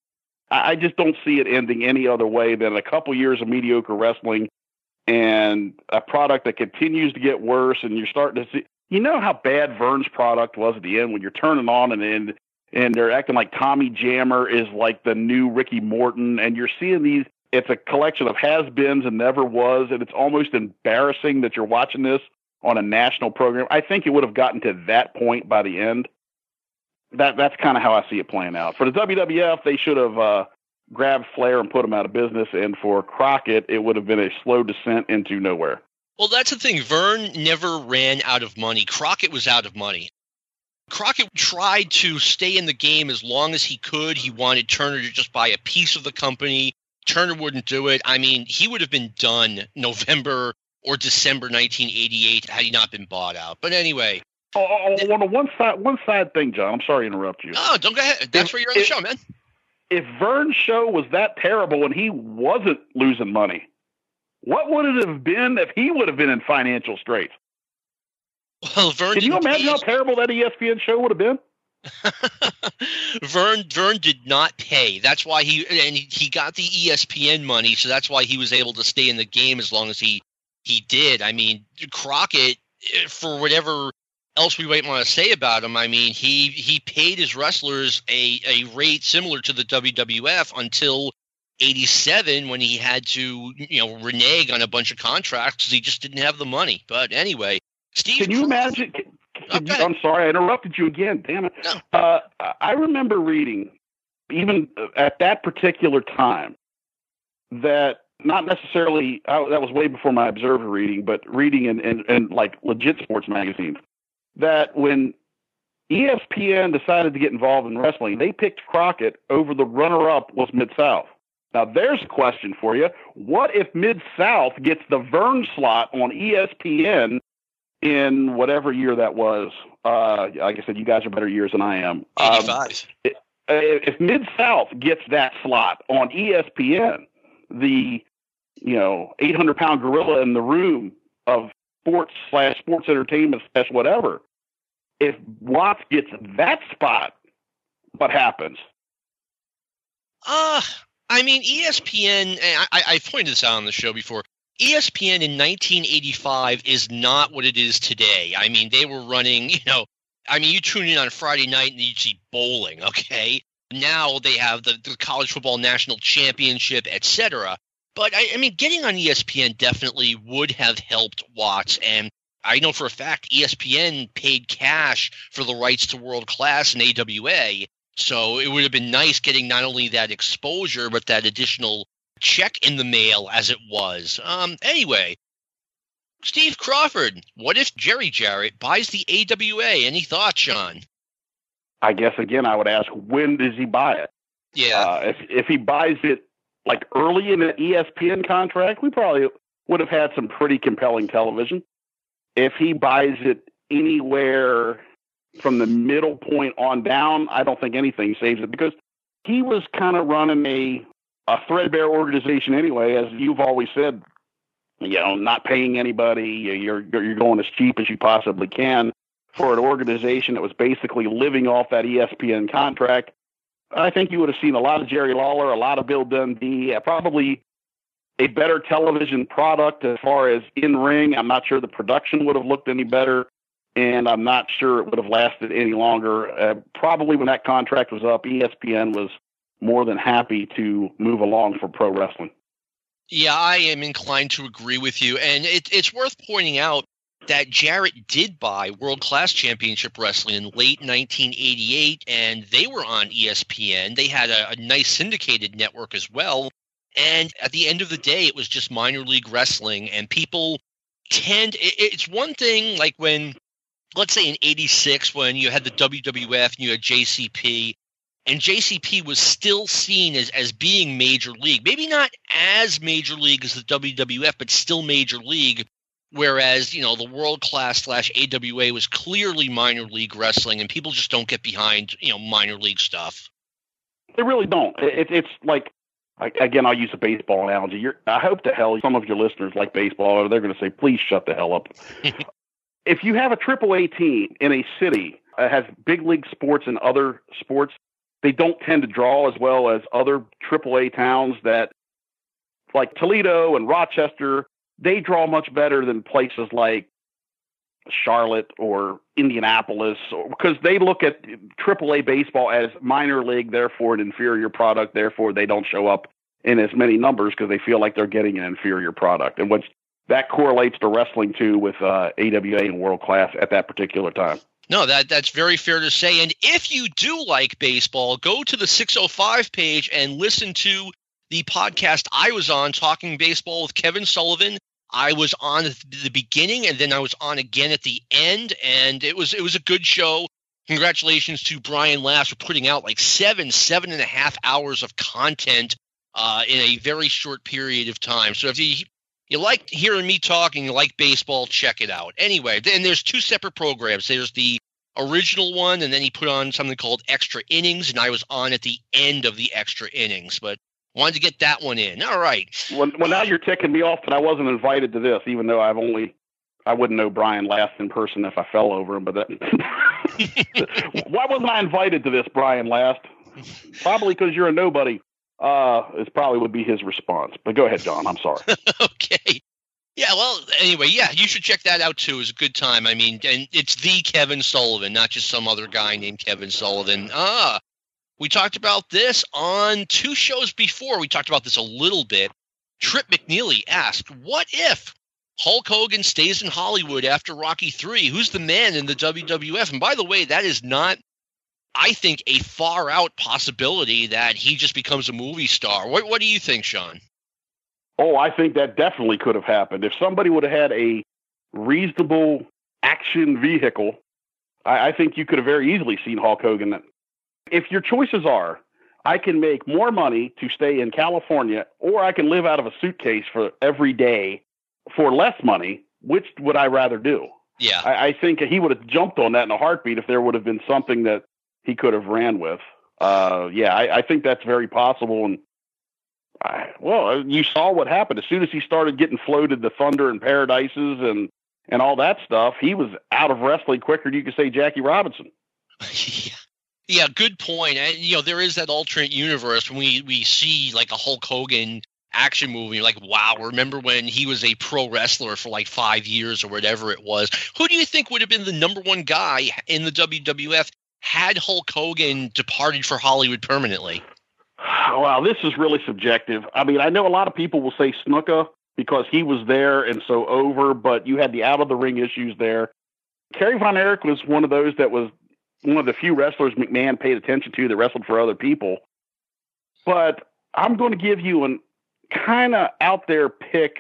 I, just don't see it ending any other way than a couple years of mediocre wrestling and a product that continues to get worse. And you're starting to see, you know how bad Verne's product was at the end when you're turning on and and and they're acting like Tommy Jammer is like the new Ricky Morton, and you're seeing these. It's a collection of has-beens and never was, and it's almost embarrassing that you're watching this on a national program. I think it would have gotten to that point by the end. That that's kind of how I see it playing out. For the WWF, they should have uh, grabbed Flair and put him out of business, and for Crockett, it would have been a slow descent into nowhere. Well, that's the thing. Verne never ran out of money. Crockett was out of money. Crockett tried to stay in the game as long as he could. He wanted Turner to just buy a piece of the company. Turner wouldn't do it. I mean, he would have been done November or December 1988 had he not been bought out. But anyway. Oh, oh, oh one side one side thing, John. I'm sorry to interrupt you. No, don't go ahead. That's if, where you're on the show, man. If Verne's show was that terrible and he wasn't losing money, what would it have been if he would have been in financial straits? Well, Verne. Can you imagine how terrible that ESPN show would have been? Verne Verne did not pay. That's why he and he got the ESPN money, so that's why he was able to stay in the game as long as he he did. I mean, Crockett, eh, for whatever else we might want to say about him, I mean, he he paid his wrestlers a a rate similar to the WWF until 87 when he had to you know renege on a bunch of contracts because he just didn't have the money. But anyway, Steve, can you imagine? Can, can you, I'm sorry, I interrupted you again. Damn it! No. Uh, I remember reading, even at that particular time, that not necessarily I, that was way before my Observer reading, but reading in, in, in like legit sports magazines, that when ESPN decided to get involved in wrestling, they picked Crockett over the runner-up was Mid South. Now, there's a question for you. What if Mid South gets the Verne slot on ESPN in whatever year that was. Uh, like I said, you guys are better years than I am. Um, 85. Um, if Mid South gets that slot on ESPN, the you know 800 pound gorilla in the room of sports slash sports entertainment slash whatever, if Watts gets that spot, what happens? Uh, I mean, ESPN, I, I pointed this out on the show before. ESPN in 1985 is not what it is today. I mean, they were running, you know, I mean, you tune in on Friday night and you see bowling, okay? Now they have the, the college football national championship, etc. But I, I mean, getting on ESPN definitely would have helped Watts. And I know for a fact ESPN paid cash for the rights to world class and AWA. So it would have been nice getting not only that exposure, but that additional check in the mail as it was. Um, anyway, Steve Crawford, what if Jerry Jarrett buys the AWA? Any thoughts, Shawn? I guess again, I would ask, when does he buy it? Yeah. Uh, if if he buys it like early in an ESPN contract, we probably would have had some pretty compelling television. If he buys it anywhere from the middle point on down, I don't think anything saves it because he was kind of running a a threadbare organization anyway, as you've always said. You know, not paying anybody, you're you're going as cheap as you possibly can for an organization that was basically living off that ESPN contract. I think you would have seen a lot of Jerry Lawler, a lot of Bill Dundee, probably a better television product as far as in ring. I'm not sure the production would have looked any better, and I'm not sure it would have lasted any longer. Uh, probably when that contract was up, ESPN was more than happy to move along for pro wrestling. Yeah, I am inclined to agree with you. And it, it's worth pointing out that Jarrett did buy World Class Championship Wrestling in late 1988, and they were on ESPN. They had a, a nice syndicated network as well. And at the end of the day, it was just minor league wrestling, and people tend. It, it's one thing like when, let's say in '86, when you had the WWF and you had JCP, and JCP was still seen as, as being major league. Maybe not as major league as the WWF, but still major league. Whereas, you know, the world class slash AWA was clearly minor league wrestling, and people just don't get behind, you know, minor league stuff. They really don't. It, it's like, again, I'll use a baseball analogy. You're, I hope to hell some of your listeners like baseball, or they're going to say, please shut the hell up. if you have a AAA team in a city that has big league sports and other sports, they don't tend to draw as well as other AAA towns that, like Toledo and Rochester, they draw much better than places like Charlotte or Indianapolis, because they look at AAA baseball as minor league, therefore an inferior product. Therefore, they don't show up in as many numbers because they feel like they're getting an inferior product. And what's that correlates to wrestling too with uh, AWA and world class at that particular time. No, that that's very fair to say. And if you do like baseball, go to the 605 page and listen to the podcast I was on talking baseball with Kevin Sullivan. I was on at the beginning and then I was on again at the end and it was it was a good show. congratulations to Brian Last for putting out like seven, seven and a half hours of content uh, in a very short period of time. So if you you like hearing me talking, you like baseball, check it out. Anyway, and there's two separate programs. There's the original one, and then he put on something called Extra Innings, and I was on at the end of the Extra Innings, but wanted to get that one in. All right. Well, well now you're ticking me off that I wasn't invited to this, even though I've only I wouldn't know Brian Last in person if I fell over him, but that, why wasn't I invited to this, Brian Last? Probably because you're a nobody. Uh, it probably would be his response. But go ahead, John. I'm sorry. okay. Yeah, well, anyway, yeah, you should check that out too. It's a good time. I mean, and it's the Kevin Sullivan, not just some other guy named Kevin Sullivan. Ah, we talked about this on two shows before. We talked about this a little bit. Trip McNeely asked, "What if Hulk Hogan stays in Hollywood after Rocky Three? Who's the man in the WWF?" And by the way, that is not I think, a far out possibility that he just becomes a movie star. What, what do you think, Shawn? Oh, I think that definitely could have happened. If somebody would have had a reasonable action vehicle, I, I think you could have very easily seen Hulk Hogan. If your choices are, I can make more money to stay in California, or I can live out of a suitcase for every day for less money, which would I rather do? Yeah. I, I think he would have jumped on that in a heartbeat if there would have been something that he could have ran with. Uh, yeah, I, I, think that's very possible. And I, well, you saw what happened as soon as he started getting floated the Thunder in Paradises and and all that stuff. He was out of wrestling quicker than you could say Jackie Robinson. yeah. Yeah, good point. And, you know, there is that alternate universe when we we see like a Hulk Hogan action movie. Like, wow, remember when he was a pro wrestler for like five years or whatever it was? Who do you think would have been the number one guy in the WWF had Hulk Hogan departed for Hollywood permanently? Wow, this is really subjective. I mean, I know a lot of people will say Snuka because he was there and so over, but you had the out of the ring issues there. Kerry Von Erich was one of those that was one of the few wrestlers McMahon paid attention to that wrestled for other people. But I'm going to give you an kind of out there pick.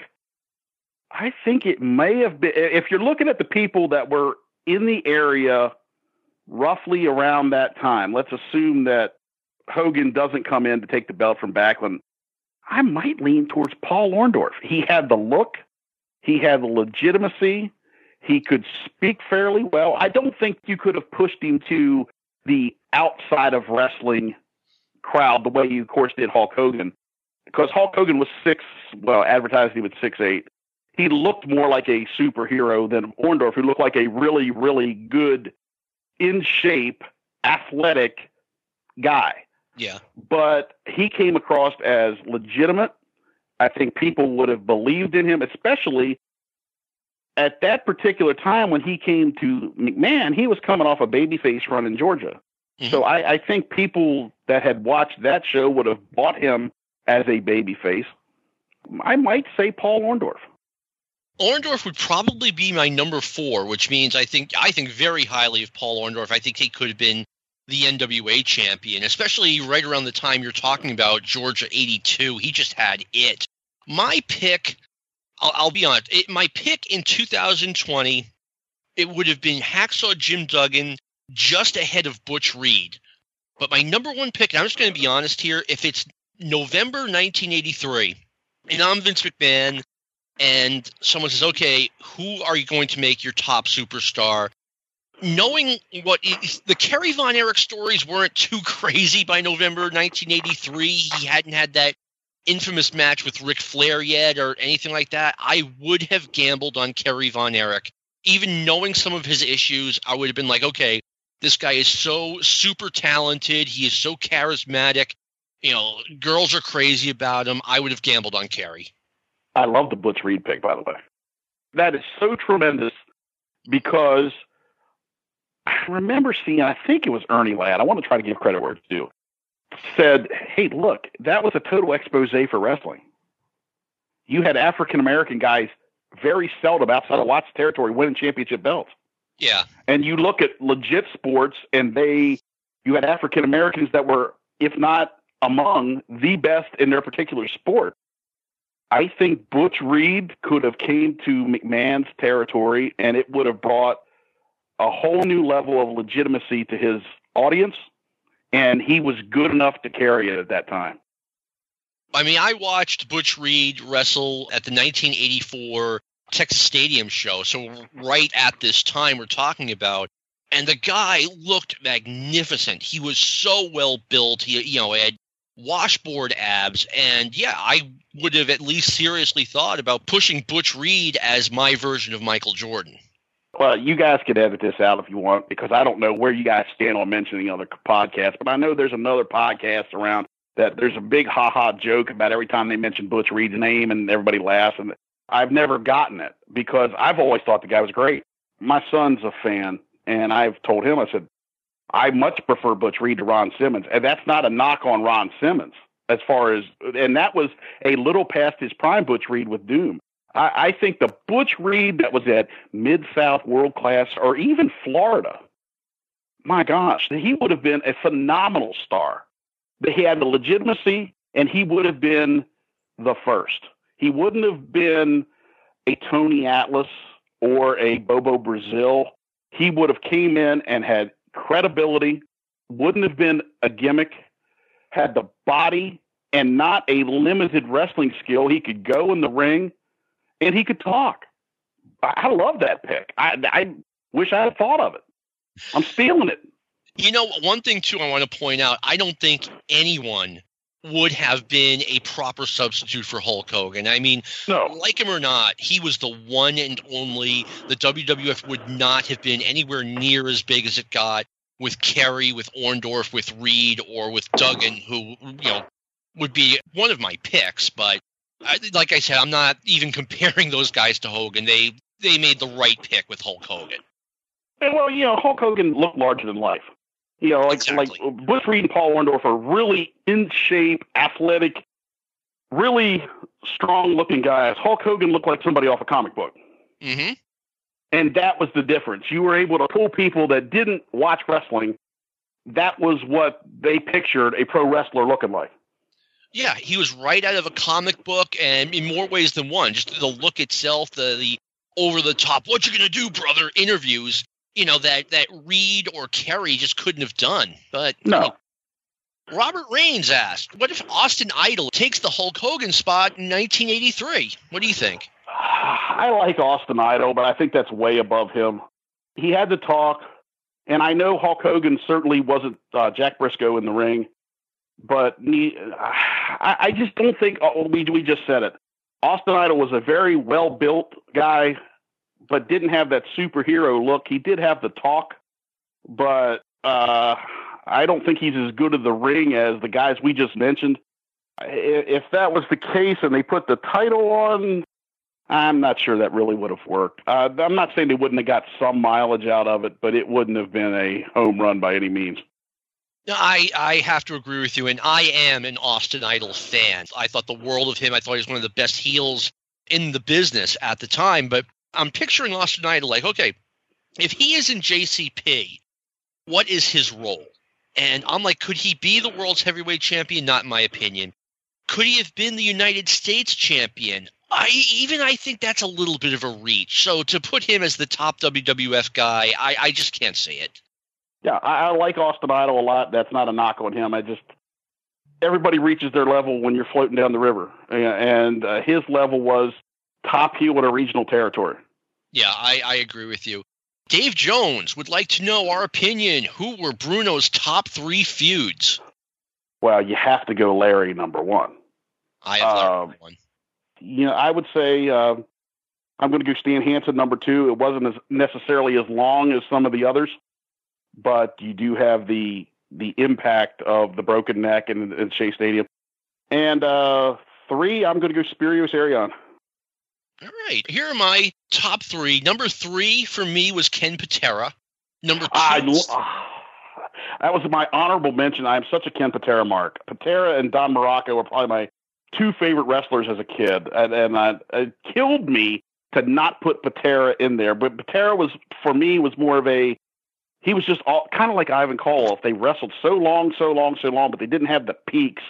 I think it may have been, if you're looking at the people that were in the area roughly around that time, let's assume that Hogan doesn't come in to take the belt from Backlund, I might lean towards Paul Orndorff. He had the look, he had the legitimacy, he could speak fairly well. I don't think you could have pushed him to the outside of wrestling crowd the way you, of course, did Hulk Hogan. Because Hulk Hogan was six, well, advertised he was six eight. He looked more like a superhero than Orndorff, who looked like a really, really good in shape, athletic guy. Yeah. But he came across as legitimate. I think people would have believed in him, especially at that particular time when he came to McMahon, he was coming off a babyface run in Georgia. Mm-hmm. So I, I think people that had watched that show would have bought him as a babyface. I might say Paul Orndorff. Orndorff would probably be my number four, which means I think I think very highly of Paul Orndorff. I think he could have been the NWA champion, especially right around the time you're talking about Georgia '82. He just had it. My pick, I'll, I'll be honest, it, my pick in 2020, it would have been Hacksaw Jim Duggan just ahead of Butch Reed. But my number one pick, I'm just going to be honest here, if it's November 1983, and I'm Vince McMahon and someone says, okay, who are you going to make your top superstar? Knowing what the Kerry Von Erich stories weren't too crazy by November 1983, he hadn't had that infamous match with Ric Flair yet or anything like that. I would have gambled on Kerry Von Erich. Even knowing some of his issues, I would have been like, okay, this guy is so super talented. He is so charismatic. You know, girls are crazy about him. I would have gambled on Kerry. I love the Butch Reed pick, by the way. That is so tremendous because I remember seeing, I think it was Ernie Ladd. I want to try to give credit where it's due. Said, hey, look, that was a total expose for wrestling. You had African American guys very seldom outside of Watts territory winning championship belts. Yeah. And you look at legit sports, and they, you had African Americans that were, if not among the best in their particular sport. I think Butch Reed could have came to McMahon's territory and it would have brought a whole new level of legitimacy to his audience, and he was good enough to carry it at that time. I mean, I watched Butch Reed wrestle at the 1984 Texas Stadium show. So right at this time we're talking about, and the guy looked magnificent. He was so well built. He, you know, had washboard abs, and yeah, I would have at least seriously thought about pushing Butch Reed as my version of Michael Jordan. Well, you guys could edit this out if you want because I don't know where you guys stand on mentioning other podcasts, but I know there's another podcast around that there's a big ha ha joke about every time they mention Butch Reed's name and everybody laughs. And I've never gotten it because I've always thought the guy was great. My son's a fan, and I've told him, I said, I much prefer Butch Reed to Ron Simmons. And that's not a knock on Ron Simmons as far as, and that was a little past his prime, Butch Reed with Doom. I, I think the Butch Reed that was at Mid South World Class or even Florida, my gosh, he would have been a phenomenal star. He had the legitimacy, and he would have been the first. He wouldn't have been a Tony Atlas or a Bobo Brazil. He would have came in and had credibility, wouldn't have been a gimmick, had the body and not a limited wrestling skill. He could go in the ring and he could talk. I love that pick. I, I wish I had thought of it. I'm stealing it. You know, one thing too I want to point out, I don't think anyone would have been a proper substitute for Hulk Hogan. I mean, no. like him or not, he was the one and only. The WWF would not have been anywhere near as big as it got with Kerry, with Orndorff, with Reed, or with Duggan, who you know would be one of my picks. But I, like I said, I'm not even comparing those guys to Hogan. They they made the right pick with Hulk Hogan. And Well, you know, Hulk Hogan looked larger than life. You know, like exactly. like Butch Reed and Paul Orndorff are really in shape, athletic, really strong looking guys. Hulk Hogan looked like somebody off a comic book. Mm-hmm. And that was the difference. You were able to pull people that didn't watch wrestling. That was what they pictured a pro wrestler looking like. Yeah, he was right out of a comic book, and in more ways than one. Just the look itself, the the over the top, what you gonna do, brother? Interviews you know that that Reed or Kerry just couldn't have done. But no. I mean, Robert Raines asked, "What if Austin Idol takes the Hulk Hogan spot in 1983? What do you think?" I like Austin Idol, but I think that's way above him. He had to talk, and I know Hulk Hogan certainly wasn't uh, Jack Briscoe in the ring, but I just don't think. Oh, we we just said it. Austin Idol was a very well built guy but didn't have that superhero look. He did have the talk, but uh, I don't think he's as good of the ring as the guys we just mentioned. If that was the case and they put the title on, I'm not sure that really would have worked. Uh, I'm not saying they wouldn't have got some mileage out of it, but it wouldn't have been a home run by any means. I, I have to agree with you, and I am an Austin Idol fan. I thought the world of him. I thought he was one of the best heels in the business at the time. But I'm picturing Austin Idol like, okay, if he is in JCP, what is his role? And I'm like, could he be the world's heavyweight champion? Not in my opinion. Could he have been the United States champion? I even I think that's a little bit of a reach. So to put him as the top WWF guy, I, I just can't see it. Yeah, I, I like Austin Idol a lot. That's not a knock on him. I just everybody reaches their level when you're floating down the river, and uh, his level was top heel in a regional territory. Yeah, I, I agree with you. Dave Jones would like to know our opinion. Who were Bruno's top three feuds? Well, you have to go Larry number one. I have Larry number one. You know, I would say uh, I'm going to go Stan Hansen number two. It wasn't as necessarily as long as some of the others, but you do have the the impact of the broken neck and, in Shea Stadium. And uh, three, I'm going to go Spiros Arion. All right. Here are my top three. Number three for me was Ken Patera. Number two. I, that was my honorable mention. I am such a Ken Patera mark. Patera and Don Muraco were probably my two favorite wrestlers as a kid, and, and uh, it killed me to not put Patera in there. But Patera was for me was more of a he was just all, kind of like Ivan Koloff. They wrestled so long, so long, so long, but they didn't have the peaks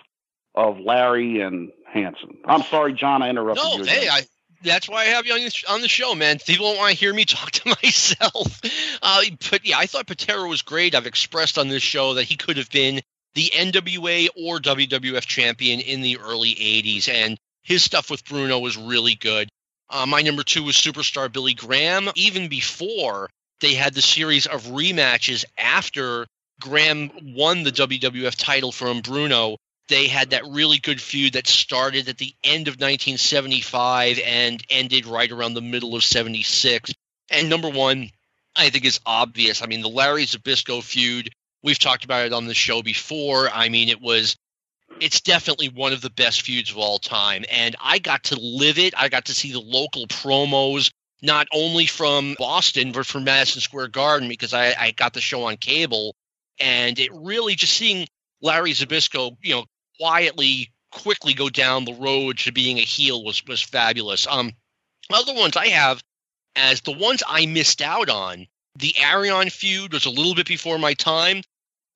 of Larry and Hansen. I'm sorry, John, I interrupted no, you. Hey, I, That's why I have you on, this, on the show, man. People don't want to hear me talk to myself. Uh, but yeah, I thought Patera was great. I've expressed on this show that he could have been the NWA or WWF champion in the early 80s, and his stuff with Bruno was really good. Uh, my number two was superstar Billy Graham. Even before they had the series of rematches after Graham won the WWF title from Bruno, they had that really good feud that started at the end of 1975 and ended right around the middle of 76. And number one, I think is obvious. I mean, the Larry Zbyszko feud, we've talked about it on the show before. I mean, it was it's definitely one of the best feuds of all time. And I got to live it. I got to see the local promos, not only from Boston, but from Madison Square Garden, because I, I got the show on cable. And it really just seeing Larry Zbyszko, you know, quietly, quickly go down the road to being a heel was was fabulous. Um, other ones I have as the ones I missed out on. The Arion feud was a little bit before my time.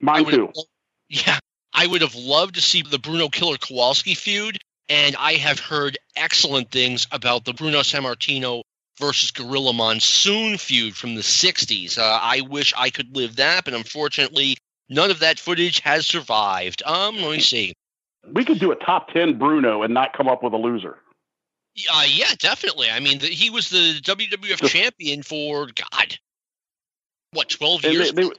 Mine too. Yeah, I would have loved to see the Bruno Killer Kowalski feud, and I have heard excellent things about the Bruno Sammartino versus Gorilla Monsoon feud from the 60s. Uh, I wish I could live that, but unfortunately, none of that footage has survived. Um, let me see. We could do a top 10 Bruno and not come up with a loser. Uh, yeah, definitely. I mean, the, he was the WWF the, champion for God, what twelve years? They, they,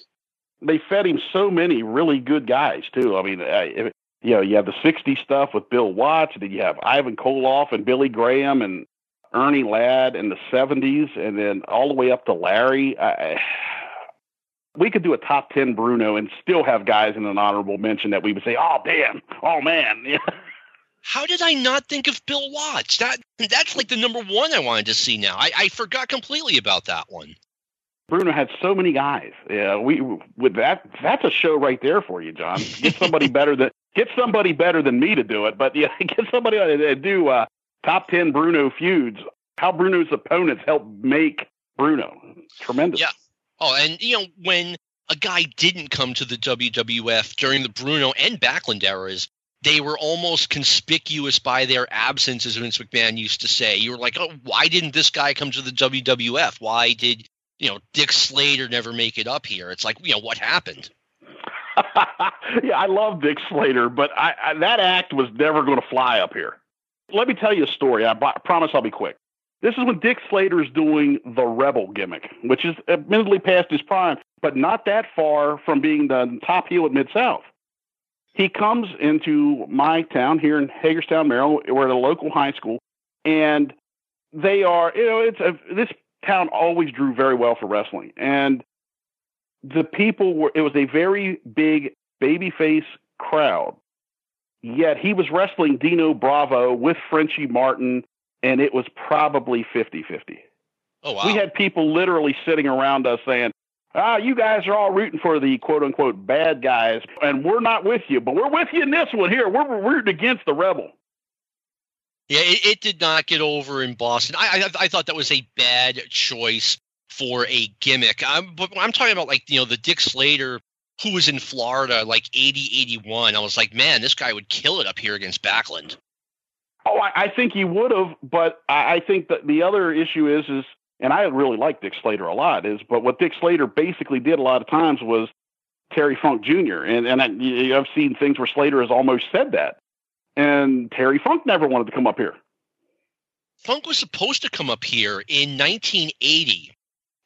they, fed him so many really good guys too. I mean, uh, you know, you have the '60s stuff with Bill Watts, and then you have Ivan Koloff and Billy Graham and Ernie Ladd in the '70s, and then all the way up to Larry. I, we could do a top 10 Bruno and still have guys in an honorable mention that we would say, oh, damn, oh, man. How did I not think of Bill Watts? That that's like the number one I wanted to see now. I, I forgot completely about that one. Bruno had so many guys. Yeah, we with that that's a show right there for you, John. Get somebody better than get somebody better than me to do it, but yeah, get somebody to do uh, top ten Bruno feuds. How Bruno's opponents helped make Bruno tremendous. Yeah. Oh, and you know when a guy didn't come to the WWF during the Bruno and Backlund eras, they were almost conspicuous by their absence, as Vince McMahon used to say. You were like, oh, why didn't this guy come to the WWF? Why did you know Dick Slater never make it up here? It's like, you know, what happened? yeah, I love Dick Slater, but I, I, that act was never going to fly up here. Let me tell you a story. I, promise I'll be quick. This is when Dick Slater is doing the rebel gimmick, which is admittedly past his prime, but not that far from being the top heel at Mid South. He comes into my town here in Hagerstown, Maryland. We're at a local high school, and they are, you know, it's a, this town always drew very well for wrestling, and the people were. It was a very big babyface crowd. Yet he was wrestling Dino Bravo with Frenchie Martin, and it was probably 50 50. Oh, wow. We had people literally sitting around us saying, ah, you guys are all rooting for the quote unquote bad guys, and we're not with you, but we're with you in this one here. We're, rooting against the rebel. Yeah, it, it, did not get over in Boston. I, I, I thought that was a bad choice for a gimmick. I'm, but I'm talking about like you know the Dick Slater who was in Florida like 80, 81. I was like, man, this guy would kill it up here against Backlund. Oh, I, I think he would have, but I, I think that the other issue is is and I really like Dick Slater a lot, is but what Dick Slater basically did a lot of times was Terry Funk Jr. And and I, I've seen things where Slater has almost said that, and Terry Funk never wanted to come up here. Funk was supposed to come up here in 1980,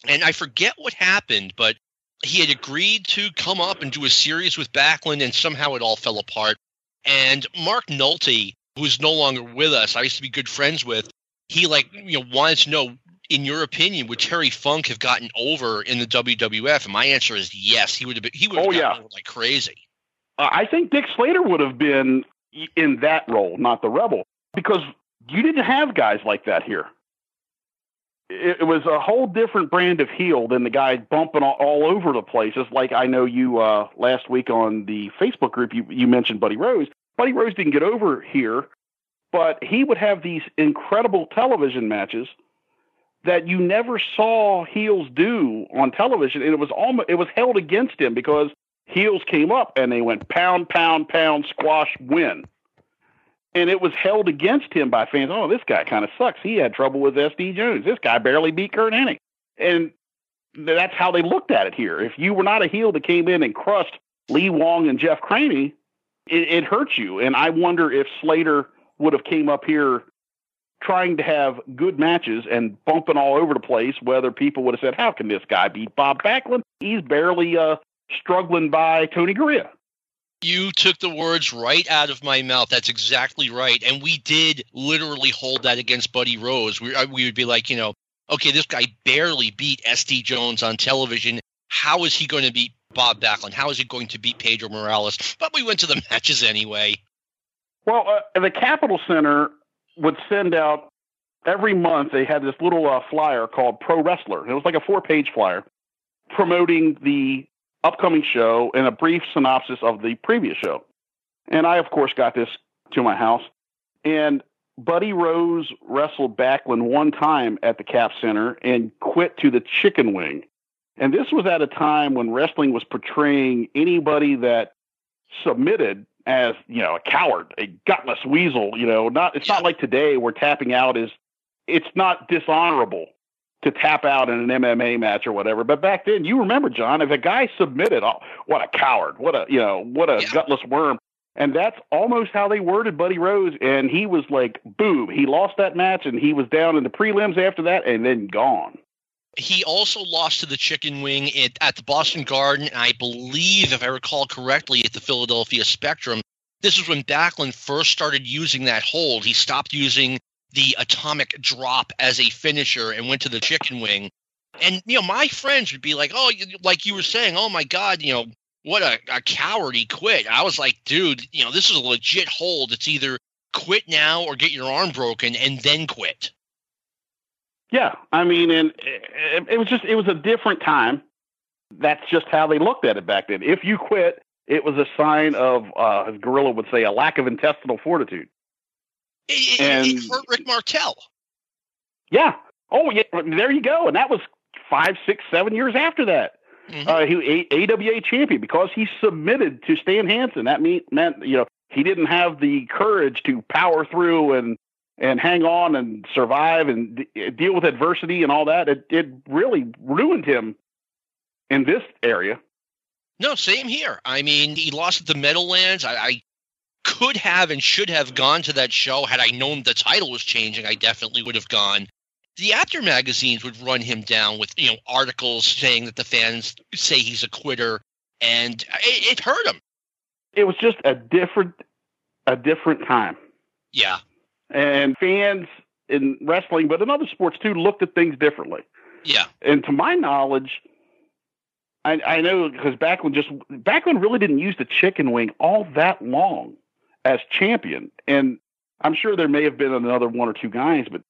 and I forget what happened, but he had agreed to come up and do a series with Backlund, and somehow it all fell apart. And Mark Nolte, who's no longer with us, I used to be good friends with, he like you know wanted to know in your opinion, would Terry Funk have gotten over in the WWF? And my answer is yes. He would have been. He would have oh, yeah. like crazy. Uh, I think Dick Slater would have been in that role, not the Rebel, because you didn't have guys like that here. It, was a whole different brand of heel than the guy bumping all, all over the place. Just like I know you uh, last week on the Facebook group, you, you mentioned Buddy Rose. Buddy Rose didn't get over here, but he would have these incredible television matches – that you never saw heels do on television, and it was almost it was held against him because heels came up and they went pound, pound, pound, squash, win. And it was held against him by fans. Oh, this guy kind of sucks. He had trouble with SD Jones. This guy barely beat Curt Hennig. And that's how they looked at it here. If you were not a heel that came in and crushed Lee Wong and Jeff Craney, it, it hurt you. And I wonder if Slater would have came up here trying to have good matches and bumping all over the place, whether people would have said, "How can this guy beat Bob Backlund? He's barely uh, struggling by Tony Garea." You took the words right out of my mouth. That's exactly right. And we did literally hold that against Buddy Rose. We, uh, we would be like, you know, okay, this guy barely beat SD Jones on television. How is he going to beat Bob Backlund? How is he going to beat Pedro Morales? But we went to the matches anyway. Well, uh, the Capital Center would send out every month. They had this little uh, flyer called Pro Wrestler. It was like a four-page flyer promoting the upcoming show and a brief synopsis of the previous show. And I, of course, got this to my house. And Buddy Rose wrestled Backlund one time at the Cap Center and quit to the chicken wing. And this was at a time when wrestling was portraying anybody that submitted as, you know, a coward, a gutless weasel, you know, not it's not like today where tapping out is it's not dishonorable to tap out in an MMA match or whatever. But back then, you remember, John, if a guy submitted, oh, what a coward, what a you know, what a yeah. gutless worm. And that's almost how they worded Buddy Rose. And he was like, boom, he lost that match and he was down in the prelims after that and then gone. He also lost to the Chicken Wing at, at the Boston Garden, and I believe, if I recall correctly, at the Philadelphia Spectrum. This is when Backlund first started using that hold. He stopped using the atomic drop as a finisher and went to the chicken wing. And you know, my friends would be like, "Oh, like you were saying, oh my god, you know, what a, a coward he quit." I was like, "Dude, you know, this is a legit hold. It's either quit now or get your arm broken and then quit." Yeah, I mean, and it, it was just it was a different time. That's just how they looked at it back then. If you quit, it was a sign of, uh, as Gorilla would say, a lack of intestinal fortitude. It, and, it hurt Rick Martel. Yeah. Oh, yeah. There you go. And that was five, six, seven years after that. Mm-hmm. Uh, he a- AWA champion because he submitted to Stan Hansen. That mean, meant you know he didn't have the courage to power through and and hang on and survive and d- deal with adversity and all that. It it really ruined him in this area. No, same here. I mean, he lost at the Meadowlands. I, I could have and should have gone to that show had I known the title was changing. I definitely would have gone. The Apter magazines would run him down with you know articles saying that the fans say he's a quitter, and it, it hurt him. It was just a different, a different time. Yeah, and fans in wrestling, but in other sports too, looked at things differently. Yeah, and to my knowledge, I, I know because Backlund just Backlund really didn't use the chicken wing all that long as champion. And I'm sure there may have been another one or two guys, but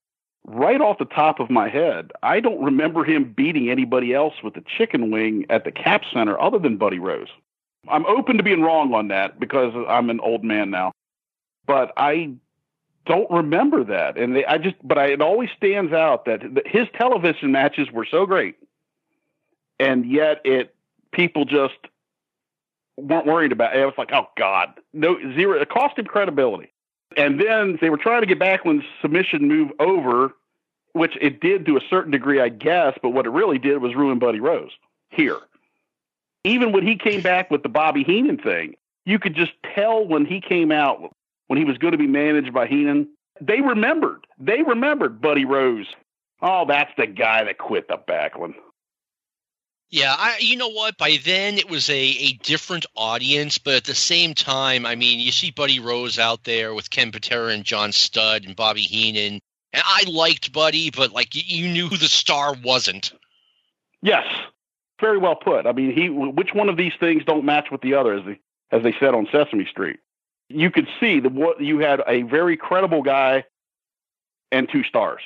right off the top of my head, I don't remember him beating anybody else with the chicken wing at the Cap Center other than Buddy Rose. I'm open to being wrong on that because I'm an old man now, but I don't remember that. And they, I just, but I, it always stands out that his television matches were so great, and yet it people just weren't worried about it. It was like, oh God, no zero. It cost him credibility. And then they were trying to get Backlund's submission move over, which it did to a certain degree, I guess. But what it really did was ruin Buddy Rose here. Even when he came back with the Bobby Heenan thing, you could just tell when he came out when he was going to be managed by Heenan. They remembered. They remembered Buddy Rose. Oh, that's the guy that quit the Backlund. Yeah, I, you know what? By then it was a, a different audience, but at the same time, I mean, you see Buddy Rose out there with Ken Patera and John Studd and Bobby Heenan, and I liked Buddy, but like you knew who the star wasn't. Yes, very well put. I mean, he which one of these things don't match with the other, as they, as they said on Sesame Street. You could see that what you had a very credible guy and two stars.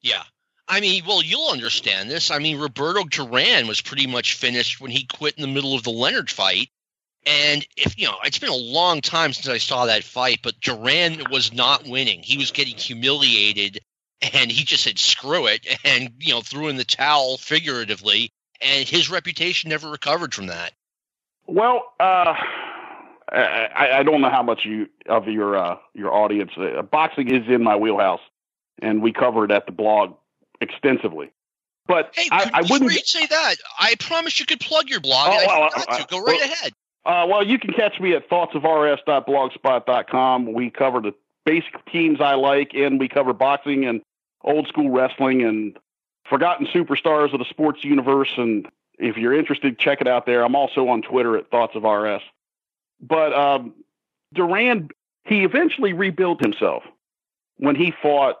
Yeah, I mean, well, you'll understand this. I mean, Roberto Duran was pretty much finished when he quit in the middle of the Leonard fight. And if you know, it's been a long time since I saw that fight, but Duran was not winning. He was getting humiliated, and he just said screw it, and you know, threw in the towel figuratively. And his reputation never recovered from that. Well, uh, I, I don't know how much you of your uh, your audience. Uh, boxing is in my wheelhouse, and we cover it at the blog extensively. But hey, I, I wouldn't say that. I promise you could plug your blog. Oh, I, Go right well, ahead. Uh, well, you can catch me at thoughtsofrs.blogspot.com. We cover the basic teams I like, and we cover boxing and old school wrestling and forgotten superstars of the sports universe. And if you're interested, check it out there. I'm also on Twitter at Thoughts of RS. But um, Duran, he eventually rebuilt himself when he fought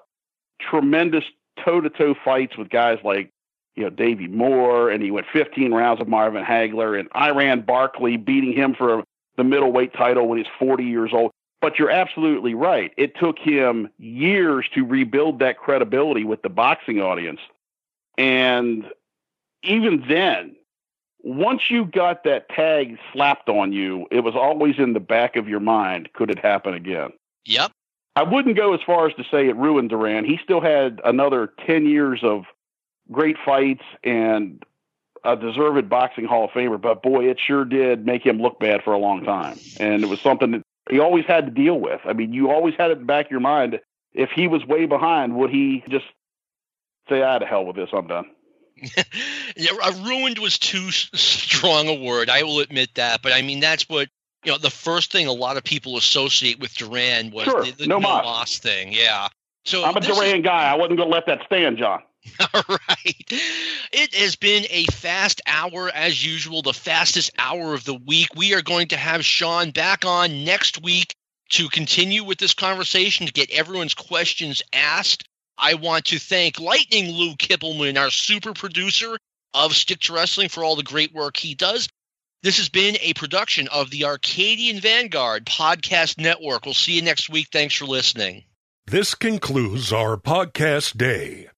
tremendous toe to toe fights with guys like, you know, Davey Moore, and he went 15 rounds with Marvin Hagler, and Iran Barkley beating him for the middleweight title when he's 40 years old. But you're absolutely right. It took him years to rebuild that credibility with the boxing audience. And even then, once you got that tag slapped on you, it was always in the back of your mind could it happen again? Yep. I wouldn't go as far as to say it ruined Duran. He still had another 10 years of great fights and a deserved boxing Hall of Famer, but boy, it sure did make him look bad for a long time. And it was something that he always had to deal with. I mean, you always had it in the back of your mind. If he was way behind, would he just say, ah, to hell with this, I'm done? yeah, ruined was too strong a word. I will admit that, but I mean that's what you know. The first thing a lot of people associate with Duran was sure. the, the no, no Más thing. Yeah. So I'm a Duran is, guy. I wasn't going to let that stand, John. All right. It has been a fast hour as usual, the fastest hour of the week. We are going to have Shawn back on next week to continue with this conversation to get everyone's questions asked. I want to thank Lightning Lou Kippelman, our super producer of Stick to Wrestling, for all the great work he does. This has been a production of the Arcadian Vanguard Podcast Network. We'll see you next week. Thanks for listening. This concludes our podcast day.